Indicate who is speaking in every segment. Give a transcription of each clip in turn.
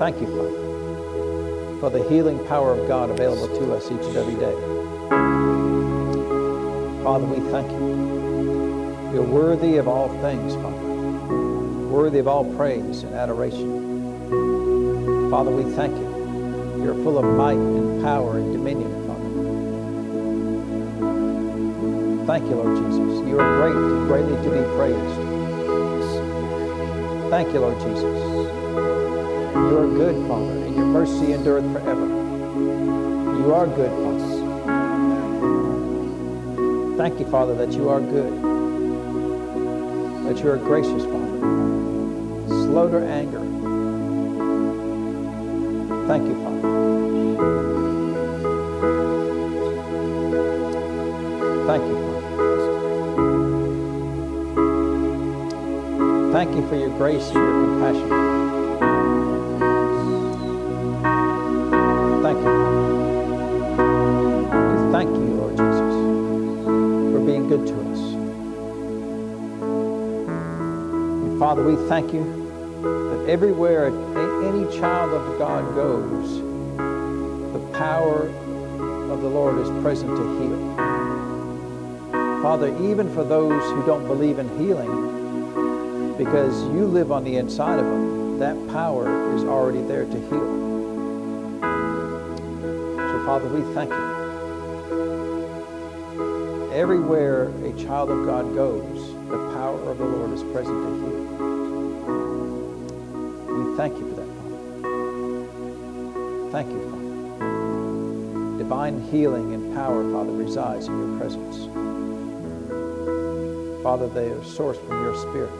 Speaker 1: Thank you, Father, for the healing power of God available to us each and every day. Father, we thank you. You're worthy of all things, Father, worthy of all praise and adoration. Father, we thank you. You're full of might and power and dominion, Father. Thank you, Lord Jesus. You are great and greatly to be praised. Thank you, Lord Jesus. You are good, Father, and your mercy endureth forever. You are good, Father. Thank you, Father, that you are good, that you are gracious, Father, slow to anger. Thank you, Father. Thank you, Father. Thank you for your grace and your compassion. Father, we thank you that everywhere any child of God goes, the power of the Lord is present to heal. Father, even for those who don't believe in healing, because you live on the inside of them, that power is already there to heal. So, Father, we thank you. Everywhere a child of God goes, the power of the Lord is present to heal. Thank you for that, Father. Thank you, Father. Divine healing and power, Father, resides in your presence. Father, they are sourced from your Spirit.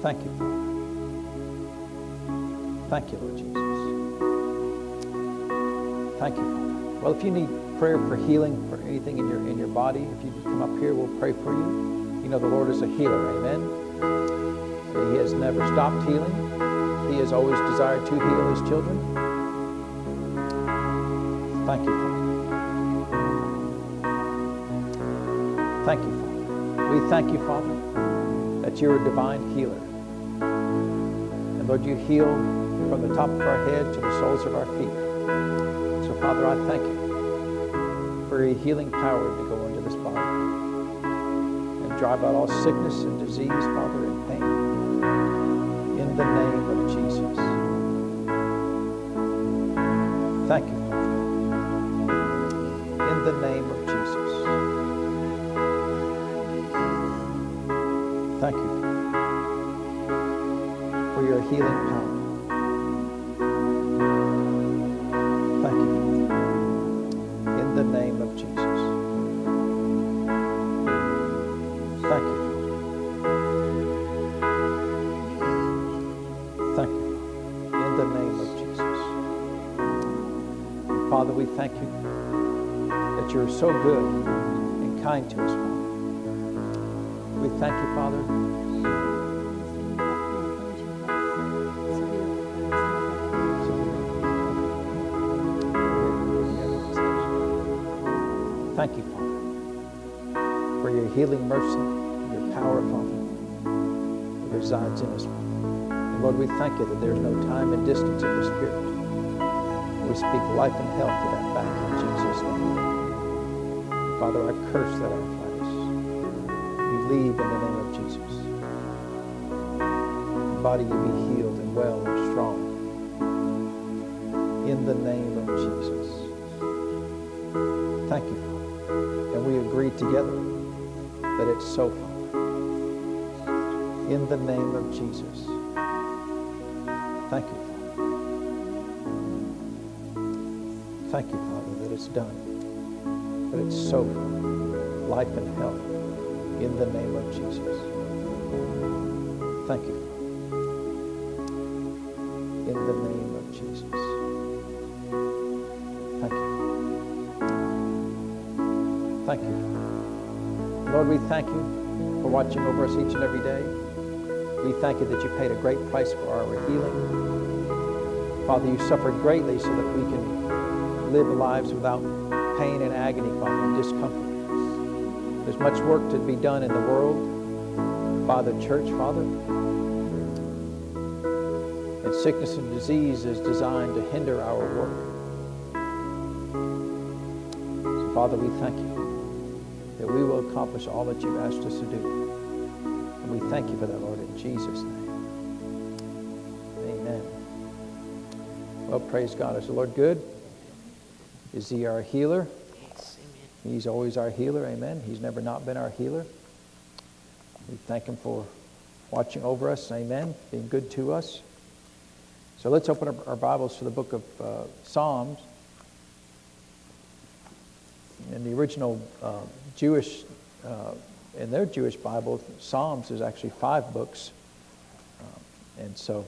Speaker 1: Thank you, Father. Thank you, Lord Jesus. Thank you, Father. Well, if you need prayer for healing for anything in your in your body, if you come up here, we'll pray for you. You know the Lord is a healer. Amen. He has never stopped healing. He has always desired to heal his children. Thank you, Father. Thank you, Father. We thank you, Father, that you're a divine healer. And Lord, you heal from the top of our head to the soles of our feet. So, Father, I thank you for your healing power drive out all sickness and disease, Father, and pain. In the name you're so good and kind to us, Father. We thank you, Father. Thank you, Father, for your healing mercy, your power, Father, that resides in us, And Lord, we thank you that there's no time and distance of the Spirit. We speak life and health to that Father, I curse that arthritis. You leave in the name of Jesus. Body you be healed and well and strong. In the name of Jesus. Thank you, Father. And we agree together that it's so, Father. In the name of Jesus. Thank you, Father. Thank you, Father, that it's done. That it's so. Life and health. In the name of Jesus. Thank you, In the name of Jesus. Thank you, Thank you, Lord, we thank you for watching over us each and every day. We thank you that you paid a great price for our healing. Father, you suffered greatly so that we can live lives without pain and agony, Father, and discomfort. There's much work to be done in the world, Father, church, Father. And sickness and disease is designed to hinder our work. So, Father, we thank you that we will accomplish all that you've asked us to do. And we thank you for that, Lord, in Jesus' name. Amen. Well, praise God. Is the Lord good? Is he our healer?
Speaker 2: Yes, amen.
Speaker 1: He's always our healer. Amen. He's never not been our healer. We thank him for watching over us. Amen. Being good to us. So let's open up our Bibles to the book of uh, Psalms. In the original uh, Jewish, uh, in their Jewish Bible, Psalms is actually five books. Um, and so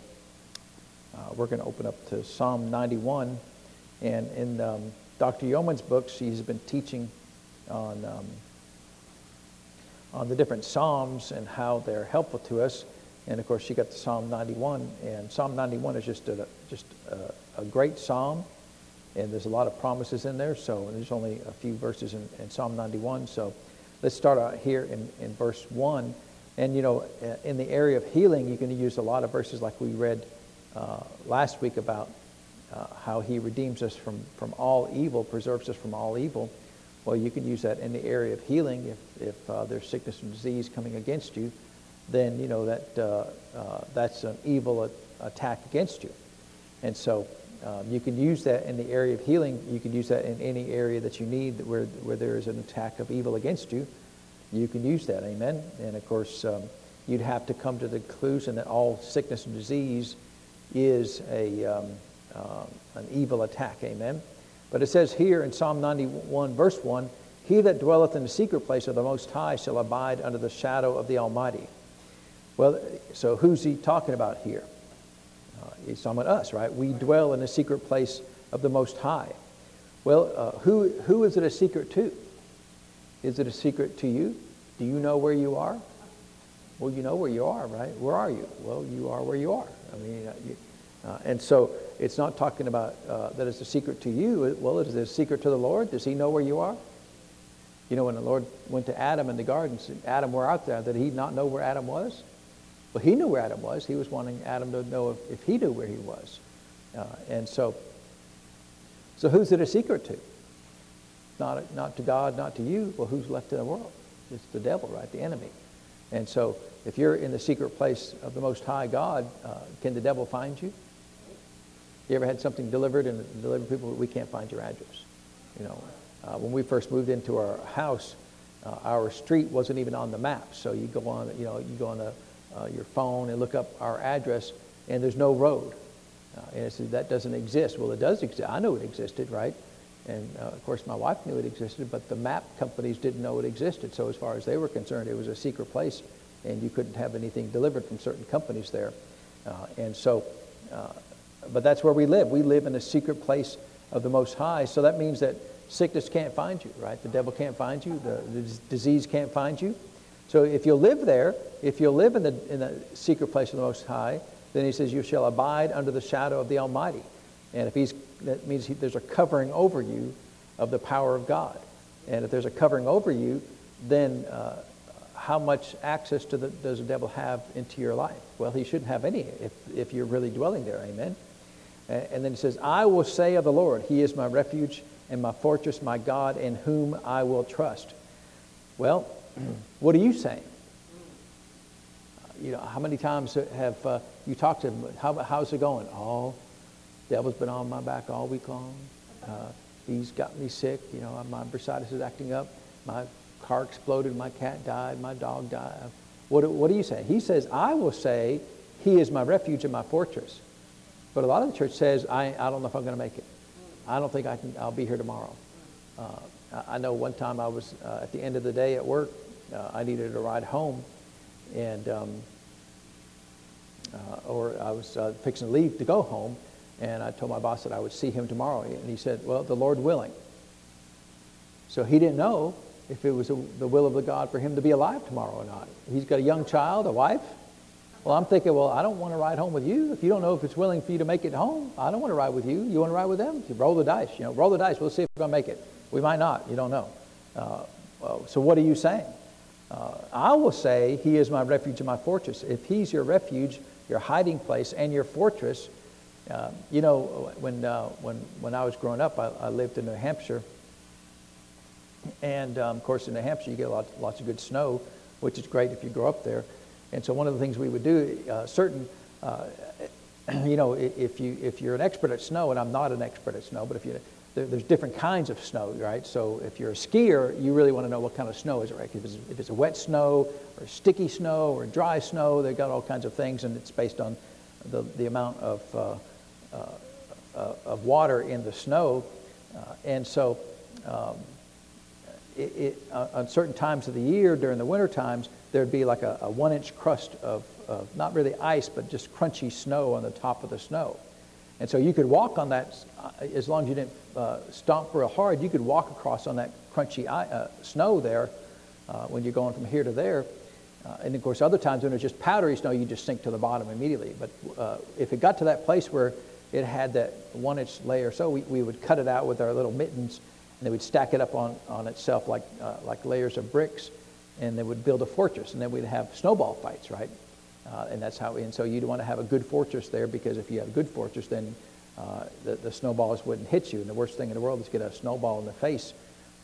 Speaker 1: uh, we're going to open up to Psalm 91. And in um, Dr. Yeoman's books, she's been teaching on, um, on the different Psalms and how they're helpful to us. And of course, she got the Psalm 91, and Psalm 91 is just a, just a, a great psalm, and there's a lot of promises in there. So there's only a few verses in, in Psalm 91. So let's start out here in, in verse 1. And you know, in the area of healing, you can use a lot of verses like we read uh, last week about uh, how he redeems us from, from all evil, preserves us from all evil. Well, you can use that in the area of healing if, if uh, there's sickness and disease coming against you then you know that uh, uh, that's an evil attack against you. And so um, you can use that in the area of healing. You can use that in any area that you need where, where there is an attack of evil against you. You can use that, amen. And of course, um, you'd have to come to the conclusion that all sickness and disease is a, um, uh, an evil attack, amen. But it says here in Psalm 91, verse 1 He that dwelleth in the secret place of the Most High shall abide under the shadow of the Almighty. Well, so who's he talking about here? Uh, he's talking about us, right? We dwell in the secret place of the Most High. Well, uh, who, who is it a secret to? Is it a secret to you? Do you know where you are? Well, you know where you are, right? Where are you? Well, you are where you are. I mean, uh, you, uh, and so it's not talking about uh, that it's a secret to you. Well, is it a secret to the Lord? Does he know where you are? You know, when the Lord went to Adam in the garden, said, Adam, we're out there. Did he not know where Adam was? Well, he knew where Adam was. He was wanting Adam to know if, if he knew where he was. Uh, and so, so who's it a secret to? Not, not to God, not to you. Well, who's left in the world? It's the devil, right? The enemy. And so if you're in the secret place of the Most High God, uh, can the devil find you? You ever had something delivered and delivered people, we can't find your address. You know, uh, when we first moved into our house, uh, our street wasn't even on the map. So you go on, you know, you go on the uh, your phone and look up our address, and there's no road. Uh, and it says, that doesn't exist. Well, it does exist. I know it existed, right? And uh, of course, my wife knew it existed, but the map companies didn't know it existed. So, as far as they were concerned, it was a secret place, and you couldn't have anything delivered from certain companies there. Uh, and so, uh, but that's where we live. We live in a secret place of the Most High. So that means that sickness can't find you, right? The devil can't find you, the, the disease can't find you. So if you'll live there, if you'll live in the, in the secret place of the Most High, then he says, You shall abide under the shadow of the Almighty. And if he's, that means he, there's a covering over you of the power of God. And if there's a covering over you, then uh, how much access the, does the devil have into your life? Well, he shouldn't have any if, if you're really dwelling there. Amen. And then he says, I will say of the Lord, He is my refuge and my fortress, my God, in whom I will trust. Well, what are you saying? You know, how many times have uh, you talked to him? How, how's it going? Oh, devil's been on my back all week long. Uh, he's got me sick. You know, my bursitis is acting up. My car exploded. My cat died. My dog died. What, what do you say? He says, I will say, He is my refuge and my fortress. But a lot of the church says, I, I don't know if I'm going to make it. I don't think I can, I'll be here tomorrow. Uh, I know one time I was uh, at the end of the day at work, uh, I needed a ride home, and um, uh, or I was uh, fixing to leave to go home, and I told my boss that I would see him tomorrow, and he said, "Well, the Lord willing." So he didn't know if it was a, the will of the God for him to be alive tomorrow or not. He's got a young child, a wife. Well, I'm thinking, well, I don't want to ride home with you. If you don't know if it's willing for you to make it home, I don't want to ride with you. You want to ride with them? You roll the dice. You know, roll the dice. We'll see if we're going to make it. We might not. You don't know. Uh, so what are you saying? Uh, I will say, He is my refuge and my fortress. If He's your refuge, your hiding place and your fortress. Uh, you know, when, uh, when, when I was growing up, I, I lived in New Hampshire. And um, of course, in New Hampshire, you get lots, lots of good snow, which is great if you grow up there. And so, one of the things we would do, uh, certain, uh, you know, if, you, if you're an expert at snow, and I'm not an expert at snow, but if you, there, there's different kinds of snow, right? So, if you're a skier, you really want to know what kind of snow is it, right? If it's, if it's a wet snow, or sticky snow, or dry snow, they've got all kinds of things, and it's based on the, the amount of, uh, uh, uh of water in the snow. Uh, and so, um, it, it, uh, on certain times of the year during the winter times, there'd be like a, a one inch crust of, of, not really ice, but just crunchy snow on the top of the snow. And so you could walk on that, uh, as long as you didn't uh, stomp real hard, you could walk across on that crunchy uh, snow there uh, when you're going from here to there. Uh, and of course, other times when it's just powdery snow, you just sink to the bottom immediately. But if it got to that place where it had that one inch layer so, we, we would cut it out with our little mittens and they would stack it up on, on itself like, uh, like layers of bricks, and they would build a fortress, and then we'd have snowball fights, right? Uh, and that's how, and so you'd want to have a good fortress there because if you have a good fortress, then uh, the, the snowballs wouldn't hit you. And the worst thing in the world is get a snowball in the face.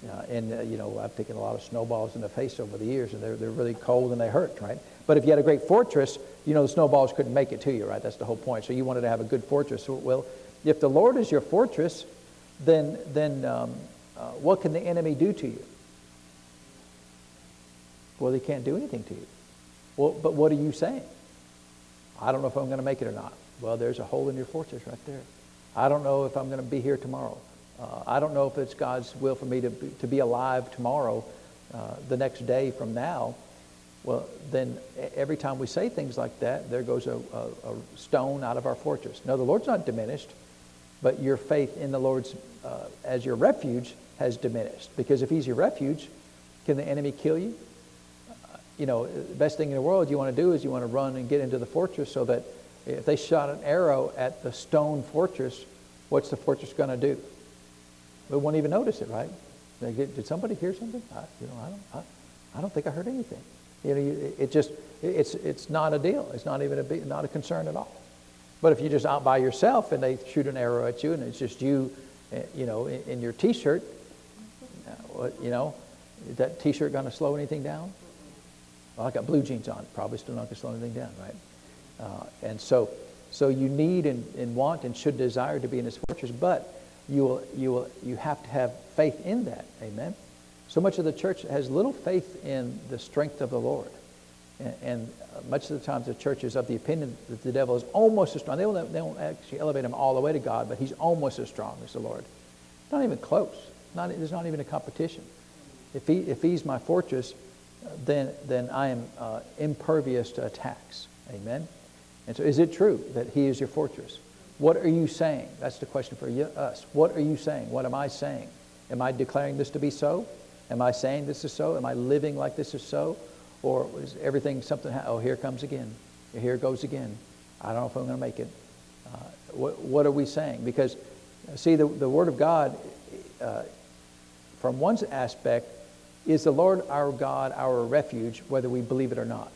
Speaker 1: Uh, and, uh, you know, I've taken a lot of snowballs in the face over the years, and they're, they're really cold and they hurt, right? But if you had a great fortress, you know, the snowballs couldn't make it to you, right? That's the whole point. So you wanted to have a good fortress. Well, if the Lord is your fortress, then, then um, uh, what can the enemy do to you? Well, they can't do anything to you. Well, but what are you saying? I don't know if I'm going to make it or not. Well, there's a hole in your fortress right there. I don't know if I'm going to be here tomorrow. Uh, I don't know if it's God's will for me to be, to be alive tomorrow, uh, the next day from now. Well, then every time we say things like that, there goes a, a, a stone out of our fortress. No, the Lord's not diminished, but your faith in the Lord's uh, as your refuge has diminished. Because if he's your refuge, can the enemy kill you? You know, the best thing in the world you want to do is you want to run and get into the fortress so that if they shot an arrow at the stone fortress, what's the fortress going to do? We won't even notice it, right? Did somebody hear something? I, you know, I don't, I, I don't think I heard anything. You know, it just, it's, it's not a deal. It's not even a not a concern at all. But if you're just out by yourself and they shoot an arrow at you and it's just you, eh, you know, in, in your T-shirt, you know, is that T-shirt going to slow anything down? Well, I got blue jeans on. Probably still not going to slow anything down, right? Uh, and so, so you need and, and want and should desire to be in His fortress, but you will, you will, you have to have faith in that. Amen. So much of the church has little faith in the strength of the Lord, and, and much of the times the church is of the opinion that the devil is almost as strong. They won't, they won't actually elevate him all the way to God, but he's almost as strong as the Lord. Not even close. Not, there's not even a competition. If, he, if he's my fortress, then, then I am uh, impervious to attacks. Amen? And so is it true that he is your fortress? What are you saying? That's the question for you, us. What are you saying? What am I saying? Am I declaring this to be so? Am I saying this is so? Am I living like this is so? Or is everything something, oh, here comes again. Here goes again. I don't know if I'm going to make it. Uh, what, what, are we saying? Because, see, the, the Word of God uh, from one aspect, is the Lord our God our refuge, whether we believe it or not.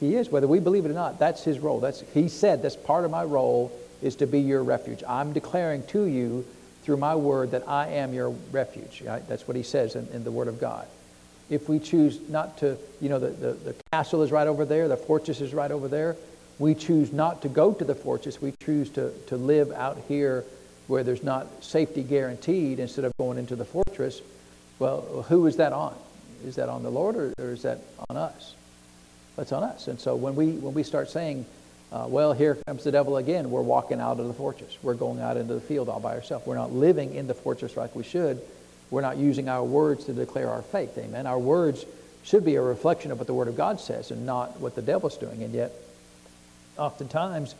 Speaker 1: He is, whether we believe it or not. That's his role. That's, he said, that's part of my role is to be your refuge. I'm declaring to you through my word that I am your refuge. Right? That's what he says in, in, the word of God. If we choose not to, you know, the, the, the castle is right over there, the fortress is right over there. We choose not to go to the fortress. We choose to, to live out here where there's not safety guaranteed instead of going into the fortress, well, who is that on? Is that on the Lord or, or is that on us? That's on us. And so when we, when we start saying, uh, well, here comes the devil again, we're walking out of the fortress. We're going out into the field all by ourselves. We're not living in the fortress like we should. We're not using our words to declare our faith. Amen. Our words should be a reflection of what the Word of God says and not what the devil's doing. And yet, oftentimes,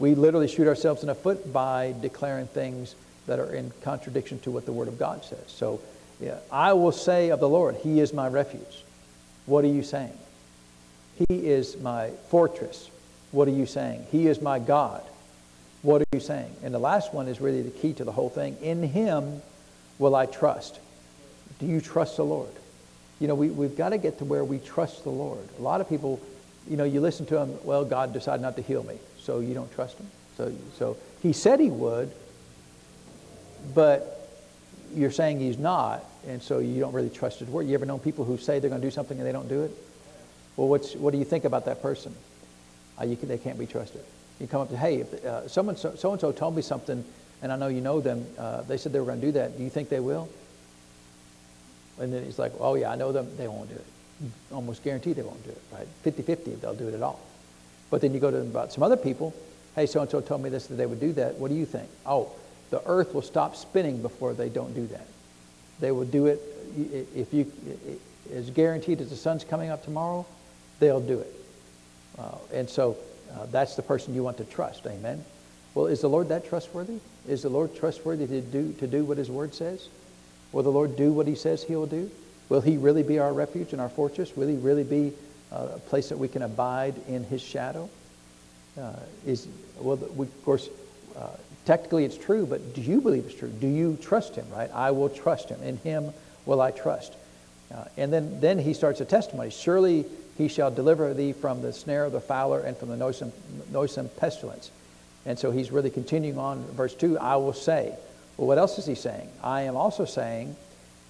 Speaker 1: we literally shoot ourselves in the foot by declaring things that are in contradiction to what the Word of God says. So, yeah, I will say of the Lord, He is my refuge. What are you saying? He is my fortress. What are you saying? He is my God. What are you saying? And the last one is really the key to the whole thing. In Him will I trust. Do you trust the Lord? You know, we, we've got to get to where we trust the Lord. A lot of people you know, you listen to them, well, God decided not to heal me, so you don't trust him. So, so he said he would, but you're saying he's not, and so you don't really trust his word. You ever known people who say they're going to do something and they don't do it? Well, what's, what do you think about that person? Uh, you can, they can't be trusted. You come up to, hey, if uh, someone so, and so told me something, and I know you know them. Uh, they said they were going to do that. Do you think they will? And then he's like, oh yeah, I know them. They won't do it. Almost guaranteed they won't do it. Right? 50-50, they'll do it at all. But then you go to about some other people. Hey, so and so told me this that they would do that. What do you think? Oh, the earth will stop spinning before they don't do that. They will do it if you as guaranteed as the sun's coming up tomorrow. They'll do it. Uh, and so uh, that's the person you want to trust. Amen. Well, is the Lord that trustworthy? Is the Lord trustworthy to do, to do what His Word says? Will the Lord do what He says He will do? Will He really be our refuge and our fortress? Will He really be a place that we can abide in His shadow? Uh, is well, we, of course, uh, technically it's true, but do you believe it's true? Do you trust Him? Right? I will trust Him. In Him will I trust. Uh, and then, then He starts a testimony. Surely He shall deliver thee from the snare of the fowler and from the noisome, noisome pestilence. And so he's really continuing on, verse 2 I will say. Well, what else is he saying? I am also saying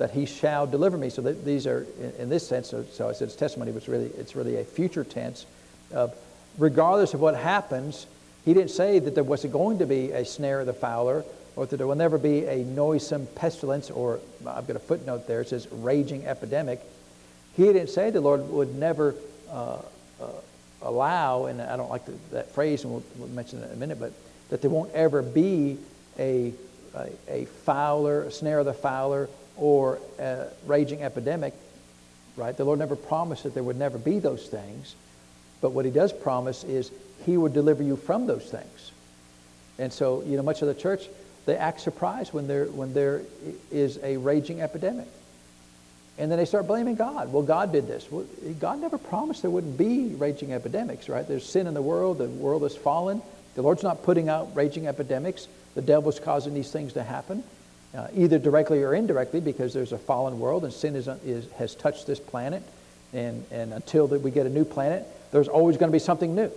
Speaker 1: that he shall deliver me. So these are, in, in this sense, so, so I said it's testimony, but it's really, it's really a future tense of regardless of what happens, he didn't say that there wasn't going to be a snare of the fowler or that there will never be a noisome pestilence, or I've got a footnote there, it says raging epidemic. He didn't say the Lord would never uh, uh, allow, and I don't like the, that phrase, and we'll, we'll, mention it in a minute, but that there won't ever be a, a, a fowler, a snare of the fowler, or a raging epidemic, right? The Lord never promised that there would never be those things, but what He does promise is He would deliver you from those things. And so, you know, much of the church, they act surprised when there, when there is a raging epidemic. And then they start blaming God. Well, God did this. Well, God never promised there wouldn't be raging epidemics, right? There's sin in the world. The world is fallen. The Lord's not putting out raging epidemics. The devil's causing these things to happen, uh, either directly or indirectly, because there's a fallen world and sin is, is, has touched this planet. And, and until that we get a new planet, there's always going to be something new.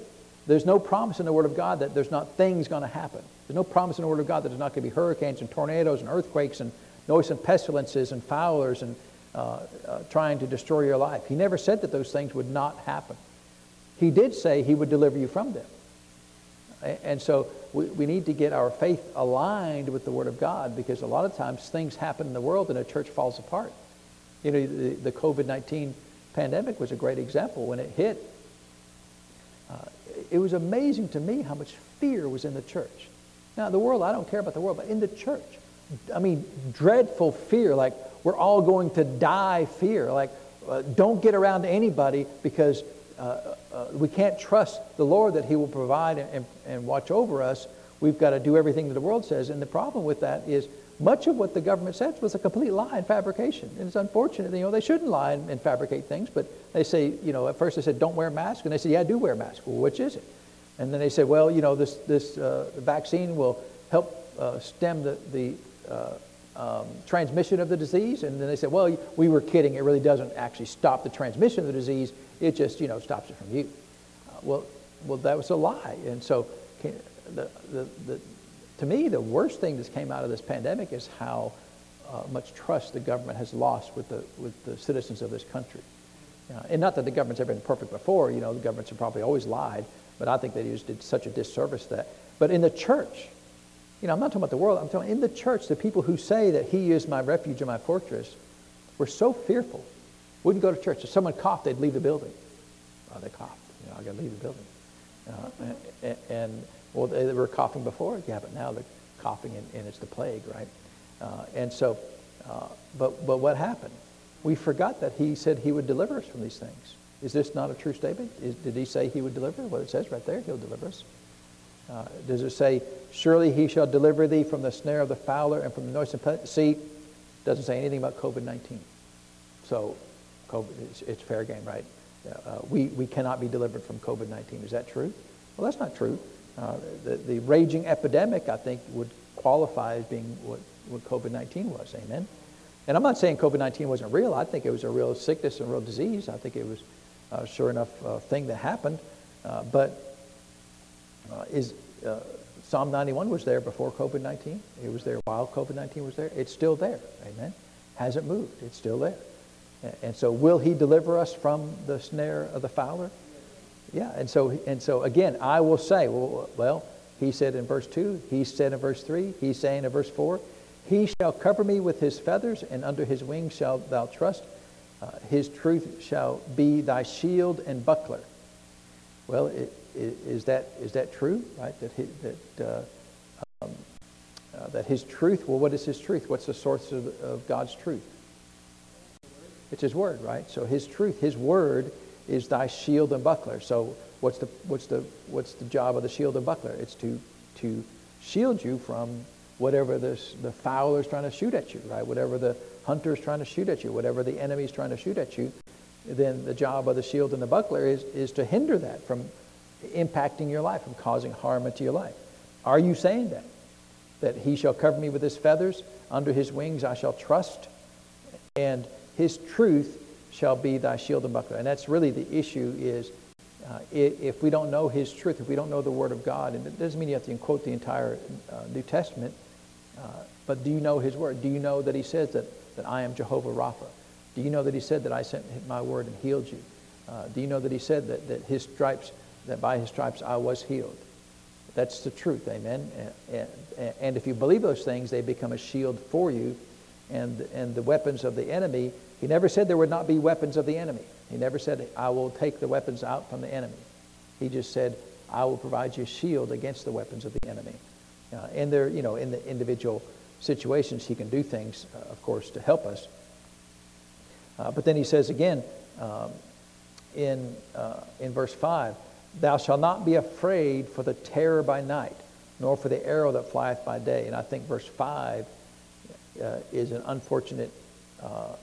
Speaker 1: There's no promise in the Word of God that there's not things going to happen. There's no promise in the Word of God that there's not going to be hurricanes and tornadoes and earthquakes and noisome pestilences and fowlers and uh, uh, trying to destroy your life. He never said that those things would not happen. He did say he would deliver you from them. And so we, we need to get our faith aligned with the Word of God because a lot of times things happen in the world and a church falls apart. You know, the, the COVID 19 pandemic was a great example. When it hit, uh, it was amazing to me how much fear was in the church. Now, the world, I don't care about the world, but in the church, I mean, dreadful fear, like we're all going to die fear. Like, uh, don't get around to anybody because uh, uh, we can't trust the Lord that He will provide and, and watch over us. We've got to do everything that the world says. And the problem with that is much of what the government says was a complete lie and fabrication. And it's unfortunate, you know, they shouldn't lie and, and fabricate things, but they say, you know, at first they said, don't wear a mask. And they said, yeah, I do wear a mask. Well, which is it? And then they said, well, you know, this, this uh, vaccine will help uh, stem the, the uh, um, transmission of the disease. And then they said, well, we were kidding. It really doesn't actually stop the transmission of the disease. It just, you know, stops it from you. Uh, well, well, that was a lie. And so the, the, the, to me, the worst thing that came out of this pandemic is how uh, much trust the government has lost with the, with the citizens of this country. Uh, and not that the government's ever been perfect before. You know, the governments have probably always lied. But I think they just did such a disservice that. But in the church, you know, I'm not talking about the world. I'm talking in the church, the people who say that He is my refuge and my fortress were so fearful. Wouldn't go to church. If someone coughed, they'd leave the building. Oh, they coughed. You know, I got to leave the building. Uh, and, and, well, they, were coughing before. Yeah, but now they're coughing, and, and it's the plague, right? Uh, and so, uh, but but what happened? We forgot that He said He would deliver us from these things. Is this not a true statement? Is, did He say He would deliver? Well, it says right there, He'll deliver us. Uh, does it say, surely he shall deliver thee from the snare of the fowler and from the noisome pestilence? See, doesn't say anything about COVID-19. So COVID, it's, it's, fair game, right? Uh, we, we cannot be delivered from COVID-19. Is that true? Well, that's not true. Uh, the, the raging epidemic, I think, would qualify as being what, what COVID-19 was. Amen? And I'm not saying COVID-19 wasn't real. I think it was a real sickness and real disease. I think it was uh, sure enough uh, thing that happened. Uh, but is Psalm 91 was there before COVID 19. It was there while COVID 19 was there. It's still there. Amen. Hasn't moved. It's still there. And so, will He deliver us from the snare of the fowler? Yeah. And so, and so again, I will say, well, well, He said in verse 2, He said in verse 3, He's saying in verse 4, He shall cover me with His feathers, and under His wings shalt thou trust. Uh, his truth shall be thy shield and buckler. Well, it, it, is that is that true? Right? That he, that uh, um, uh, that His truth. Well, what is His truth? What's the source of, of God's truth? It's His Word, right? So His truth, His Word, is thy shield and buckler. So what's the what's the what's the job of the shield and buckler? It's to to shield you from whatever this, the fowler's trying to shoot at you, right? Whatever the hunter's trying to shoot at you, whatever the enemy's trying to shoot at you, then the job of the shield and the buckler is, is to hinder that from impacting your life, from causing harm into your life. Are you saying that? That he shall cover me with his feathers, under his wings I shall trust, and his truth shall be thy shield and buckler. And that's really the issue is uh, if we don't know his truth, if we don't know the word of God, and it doesn't mean you have to quote the entire uh, New Testament, uh, but do you know his word? Do you know that he says that that I am Jehovah Rapha? Do you know that he said that I sent my word and healed you? Uh, do you know that he said that, that his stripes, that by his stripes I was healed? That's the truth, amen. And, and, and if you believe those things, they become a shield for you. And, and the weapons of the enemy, he never said there would not be weapons of the enemy. He never said, I will take the weapons out from the enemy. He just said, I will provide you a shield against the weapons of the enemy. Uh, and they're, you know, in the individual situations, he can do things, uh, of course, to help us. Uh, but then he says again um, in, uh, in verse 5 Thou shalt not be afraid for the terror by night, nor for the arrow that flieth by day. And I think verse 5 uh, is an unfortunate uh,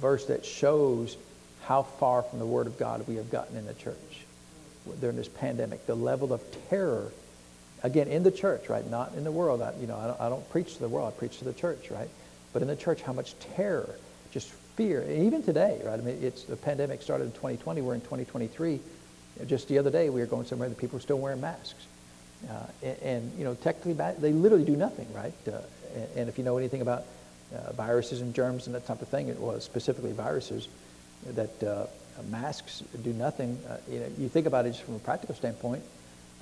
Speaker 1: verse that shows how far from the Word of God we have gotten in the church during this pandemic. The level of terror Again, in the church, right? Not in the world. I, you know, I don't, I don't preach to the world. I preach to the church, right? But in the church, how much terror, just fear. And even today, right? I mean, it's the pandemic started in 2020. We're in 2023. Just the other day, we were going somewhere that people were still wearing masks. Uh, and, and, you know, technically, they literally do nothing, right? Uh, and, if you know anything about uh, viruses and germs and that type of thing, it was specifically viruses, that uh, masks do nothing. Uh, you know, you think about it just from a practical standpoint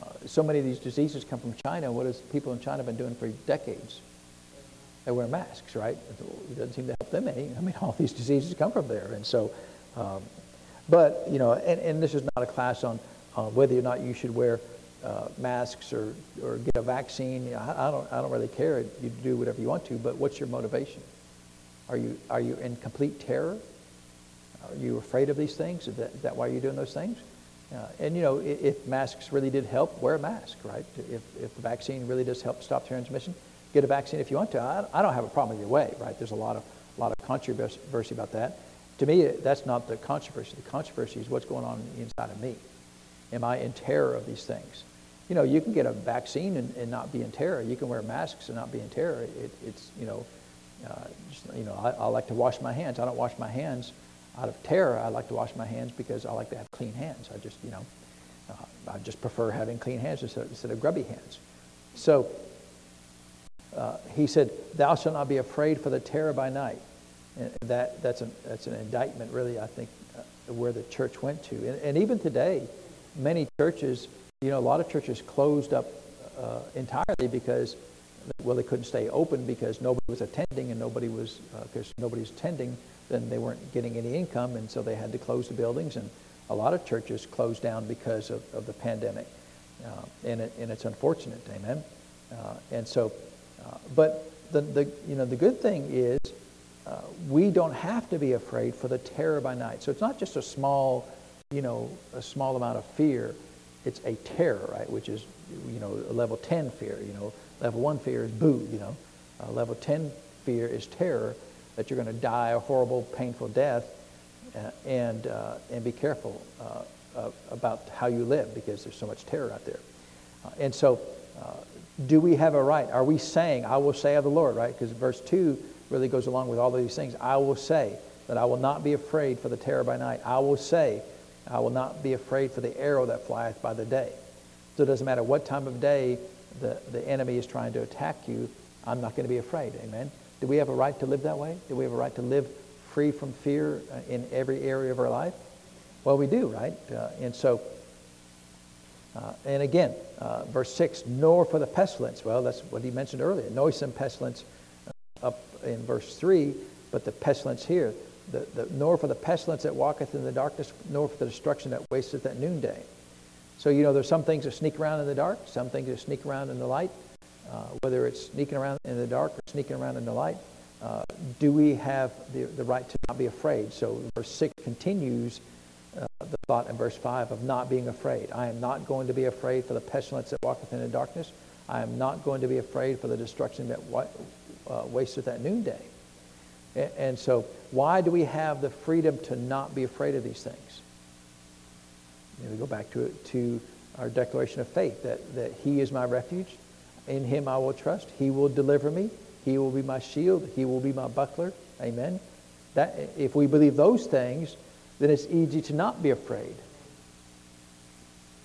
Speaker 1: uh, so many of these diseases come from China. What has people in China been doing for decades? They wear masks, right? It doesn't seem to help them any. I mean, all these diseases come from there. And so, um, but, you know, and, and this is not a class on whether or not you should wear uh, masks or, or get a vaccine. I, I, don't, I don't really care. You do whatever you want to, but what's your motivation? Are you, are you in complete terror? Are you afraid of these things? Is that, is that why you're doing those things? Uh, and you know, if, if, masks really did help, wear a mask, right? If, if the vaccine really does help stop transmission, get a vaccine if you want to. I, I don't have a problem either way, right? There's a lot of, a lot of controversy about that. To me, that's not the controversy. The controversy is what's going on inside of me. Am I in terror of these things? You know, you can get a vaccine and, and not be in terror. You can wear masks and not be in terror. It, it's, you know, uh, just, you know, I, I like to wash my hands. I don't wash my hands out of terror, I like to wash my hands because I like to have clean hands. I just, you know, uh, I just prefer having clean hands instead, instead of grubby hands. So uh, he said, Thou shalt not be afraid for the terror by night. And that, that's, an, that's an indictment, really, I think, uh, where the church went to. And, and, even today, many churches, you know, a lot of churches closed up uh, entirely because, well, they couldn't stay open because nobody was attending and nobody was, because uh, nobody's attending then they weren't getting any income, and so they had to close the buildings. And a lot of churches closed down because of, of the pandemic. Uh, and, it, and it's unfortunate, amen? Uh, and so, uh, but the, the, you know, the good thing is uh, we don't have to be afraid for the terror by night. So it's not just a small, you know, a small amount of fear. It's a terror, right? Which is, you know, a level 10 fear. You know, level 1 fear is boo, you know. Uh, level 10 fear is terror that you're going to die a horrible, painful death, uh, and, uh, and be careful uh, about how you live because there's so much terror out there. Uh, and so, uh, do we have a right? Are we saying, I will say of the Lord, right? Because verse 2 really goes along with all of these things. I will say that I will not be afraid for the terror by night. I will say I will not be afraid for the arrow that flieth by the day. So it doesn't matter what time of day the, the enemy is trying to attack you, I'm not going to be afraid. Amen. Do we have a right to live that way? Do we have a right to live free from fear uh, in every area of our life? Well, we do, right? Uh, and so, uh, and again, uh, verse 6, nor for the pestilence. Well, that's what he mentioned earlier. Noisome pestilence uh, up in verse 3, but the pestilence here, the, the, nor for the pestilence that walketh in the darkness, nor for the destruction that wasteth at noonday. So, you know, there's some things that sneak around in the dark, some things that sneak around in the light. Uh, whether it's sneaking around in the dark or sneaking around in the light, uh, do we have the, the right to not be afraid? So, verse 6 continues uh, the thought in verse 5 of not being afraid. I am not going to be afraid for the pestilence that walketh in the darkness. I am not going to be afraid for the destruction that wa- uh, wasteth at noonday. And, and so, why do we have the freedom to not be afraid of these things? Know, we go back to, to our declaration of faith that, that He is my refuge. In Him I will trust. He will deliver me. He will be my shield. He will be my buckler. Amen. That, if we believe those things, then it's easy to not be afraid.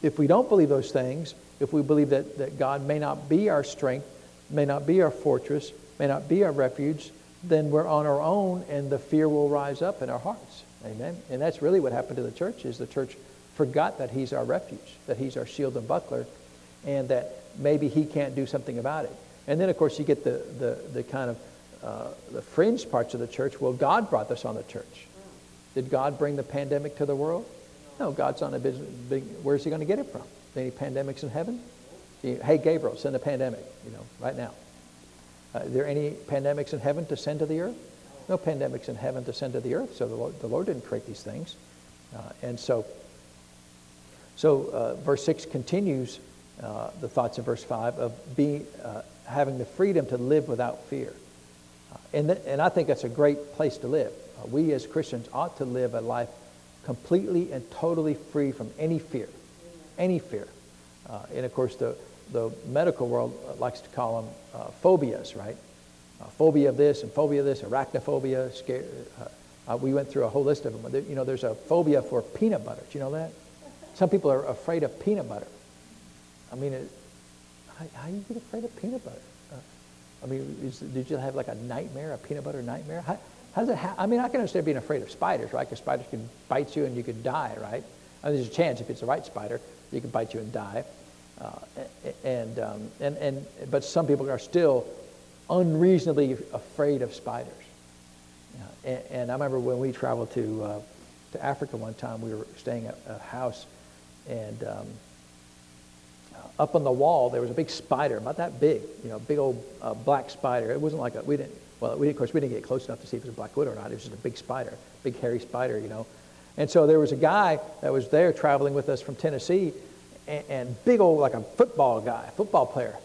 Speaker 1: If we don't believe those things, if we believe that, that God may not be our strength, may not be our fortress, may not be our refuge, then we're on our own and the fear will rise up in our hearts. Amen. And that's really what happened to the church is the church forgot that he's our refuge, that he's our shield and buckler, and that maybe he can't do something about it. And then, of course, you get the, the, the kind of uh, the fringe parts of the church. Well, God brought this on the church. Did God bring the pandemic to the world? No, God's on a business. Big, where's he going to get it from? Any pandemics in heaven? Hey, Gabriel, send a pandemic, you know, right now. Uh, are there any pandemics in heaven to send to the earth? No pandemics in heaven to send to the earth. So the Lord, the Lord didn't create these things. Uh, and so, so uh, verse 6 continues uh, the thoughts in verse 5 of being, uh, having the freedom to live without fear. Uh, and, th- and I think that's a great place to live. We as Christians ought to live a life completely and totally free from any fear, any fear. And of course, the, the medical world likes to call them uh, phobias, right? phobia of this and phobia of this, arachnophobia. Scare, we went through a whole list of them. You know, there's a phobia for peanut butter. Do you know that? Some people are afraid of peanut butter. I mean, it, how, how do you get afraid of peanut butter? Uh, I mean, is, did you have like a nightmare, a peanut butter nightmare? How, how does it ha- I mean, I can understand being afraid of spiders, right? Because spiders can bite you and you could die, right? I mean, there's a chance if it's the right spider, you can bite you and die. Uh, and, um, and, and, but some people are still unreasonably afraid of spiders. and, and, I remember when we traveled to, uh, to Africa one time, we were staying at a house, and um, up on the wall, there was a big spider, about that big, you know, big old uh, black spider. It wasn't like a, we didn't, well, we, of course, we didn't get close enough to see if it was a black widow or not. It was just a big spider, big hairy spider, you know. And so there was a guy that was there traveling with us from Tennessee, and, and big old, like a football guy, football player.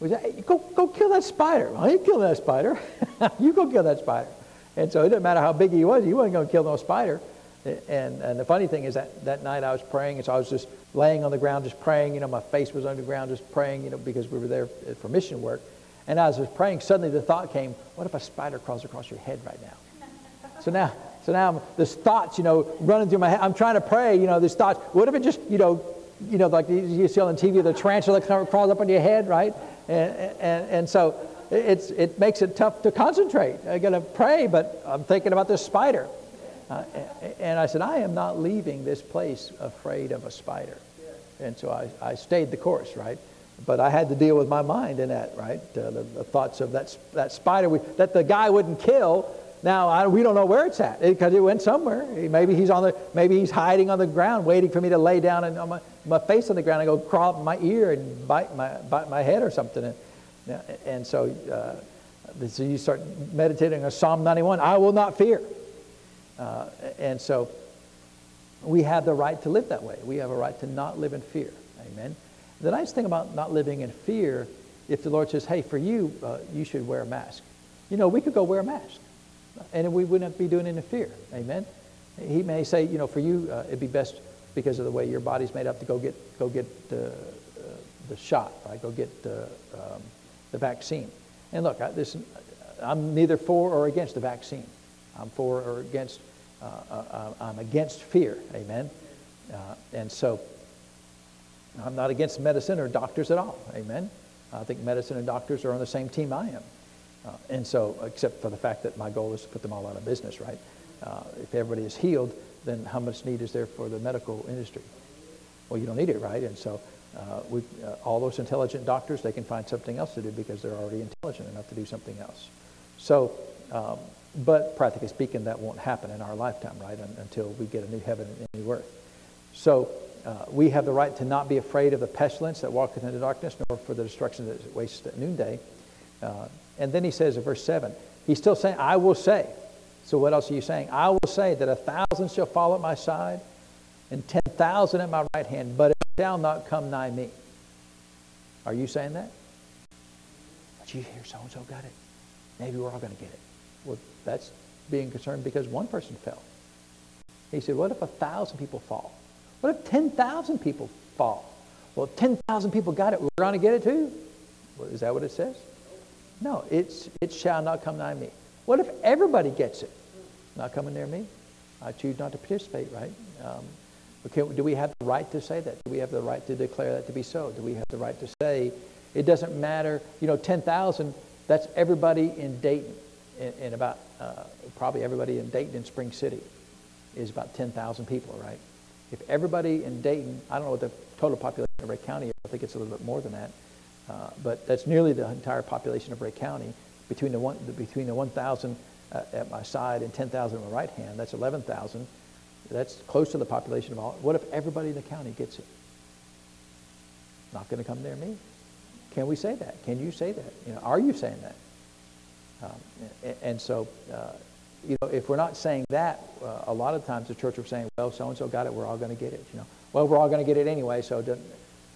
Speaker 1: We said, hey, go, go kill that spider. Well, I ain't killing that spider. you go kill that spider. And so it didn't matter how big he was, he wasn't going to kill no spider. And, and the funny thing is that that night I was praying, and so I was just laying on the ground, just praying. You know, my face was on the ground, just praying, you know, because we were there for mission work. And as I was praying, suddenly the thought came, what if a spider crawls across your head right now? so now, so now this thoughts, you know, running through my head. I'm trying to pray, you know, this thoughts. What if it just, you know, you know, like you see on the TV, the tarantula crawls up on your head, right? And, and, and so it's, it makes it tough to concentrate. I got to pray, but I'm thinking about this spider. Uh, and I said, I am not leaving this place afraid of a spider. And so I, I stayed the course, right? But I had to deal with my mind in that, right? Uh, the, the, thoughts of that, that spider we, that the guy wouldn't kill. Now I, we don't know where it's at because it, it, went somewhere. Maybe he's on the maybe he's hiding on the ground, waiting for me to lay down and my, face on the ground and go crawl up my ear and bite my bite my head or something. And, and so, uh, so you start meditating on Psalm 91. I will not fear. Uh, and so we have the right to live that way. We have a right to not live in fear. Amen. The nice thing about not living in fear, if the Lord says, hey, for you, uh, you should wear a mask. You know, we could go wear a mask and we wouldn't be doing it in fear. Amen. He may say, you know, for you, uh, it'd be best because of the way your body's made up to go get, go get the, uh, the shot, right? Go get the, um, the vaccine. And look, I, this, I'm neither for or against the vaccine. I'm for or against, uh, uh, uh, I'm against fear, amen? Uh, and so I'm not against medicine or doctors at all. Amen. I think medicine and doctors are on the same team I am. Uh, and so, except for the fact that my goal is to put them all out of business, right? If everybody is healed, then how much need is there for the medical industry? Well, you don't need it, right? And so, uh, we, uh, all those intelligent doctors, they can find something else to do because they're already intelligent enough to do something else. So, um, but practically speaking, that won't happen in our lifetime, right? until we get a new heaven and a new earth. So, uh, we have the right to not be afraid of the pestilence that walketh in the darkness, nor for the destruction that wastes at noonday. Uh, and then he says in verse 7, he's still saying, I will say. So what else are you saying? I will say that a thousand shall fall at my side and 10,000 at my right hand, but it shall not come nigh me. Are you saying that? But you hear so and so got it. Maybe we're all going to get it. Well, that's being concerned because one person fell. He said, What if a thousand people fall? What if 10,000 people fall? Well, 10,000 people got it. We're going to get it too. Well, is that what it says? No, it's, it shall not come nigh me. What if everybody gets it? Not coming near me. I choose not to participate, right? Um, do we have the right to say that? Do we have the right to declare that to be so? Do we have the right to say it doesn't matter? You know, 10,000, that's everybody in Dayton, and, about uh, probably everybody in Dayton and Spring City is about 10,000 people, right? If everybody in Dayton, I don't know what the total population of Rhea County is, I think it's a little bit more than that, uh, but that's nearly the entire population of Rhea County. Between the, one, between the 1,000 uh, at my side and 10,000 at my right hand, that's 11,000. That's close to the population of all. What if everybody in the county gets it? Not going to come near me. Can we say that? Can you say that? You know, are you saying that? Um, and, and, so, uh, you know, if we're not saying that, uh, a lot of times the church are saying, well, so and so got it, we're all going to get it. You know, well, we're all going to get it anyway, so don't,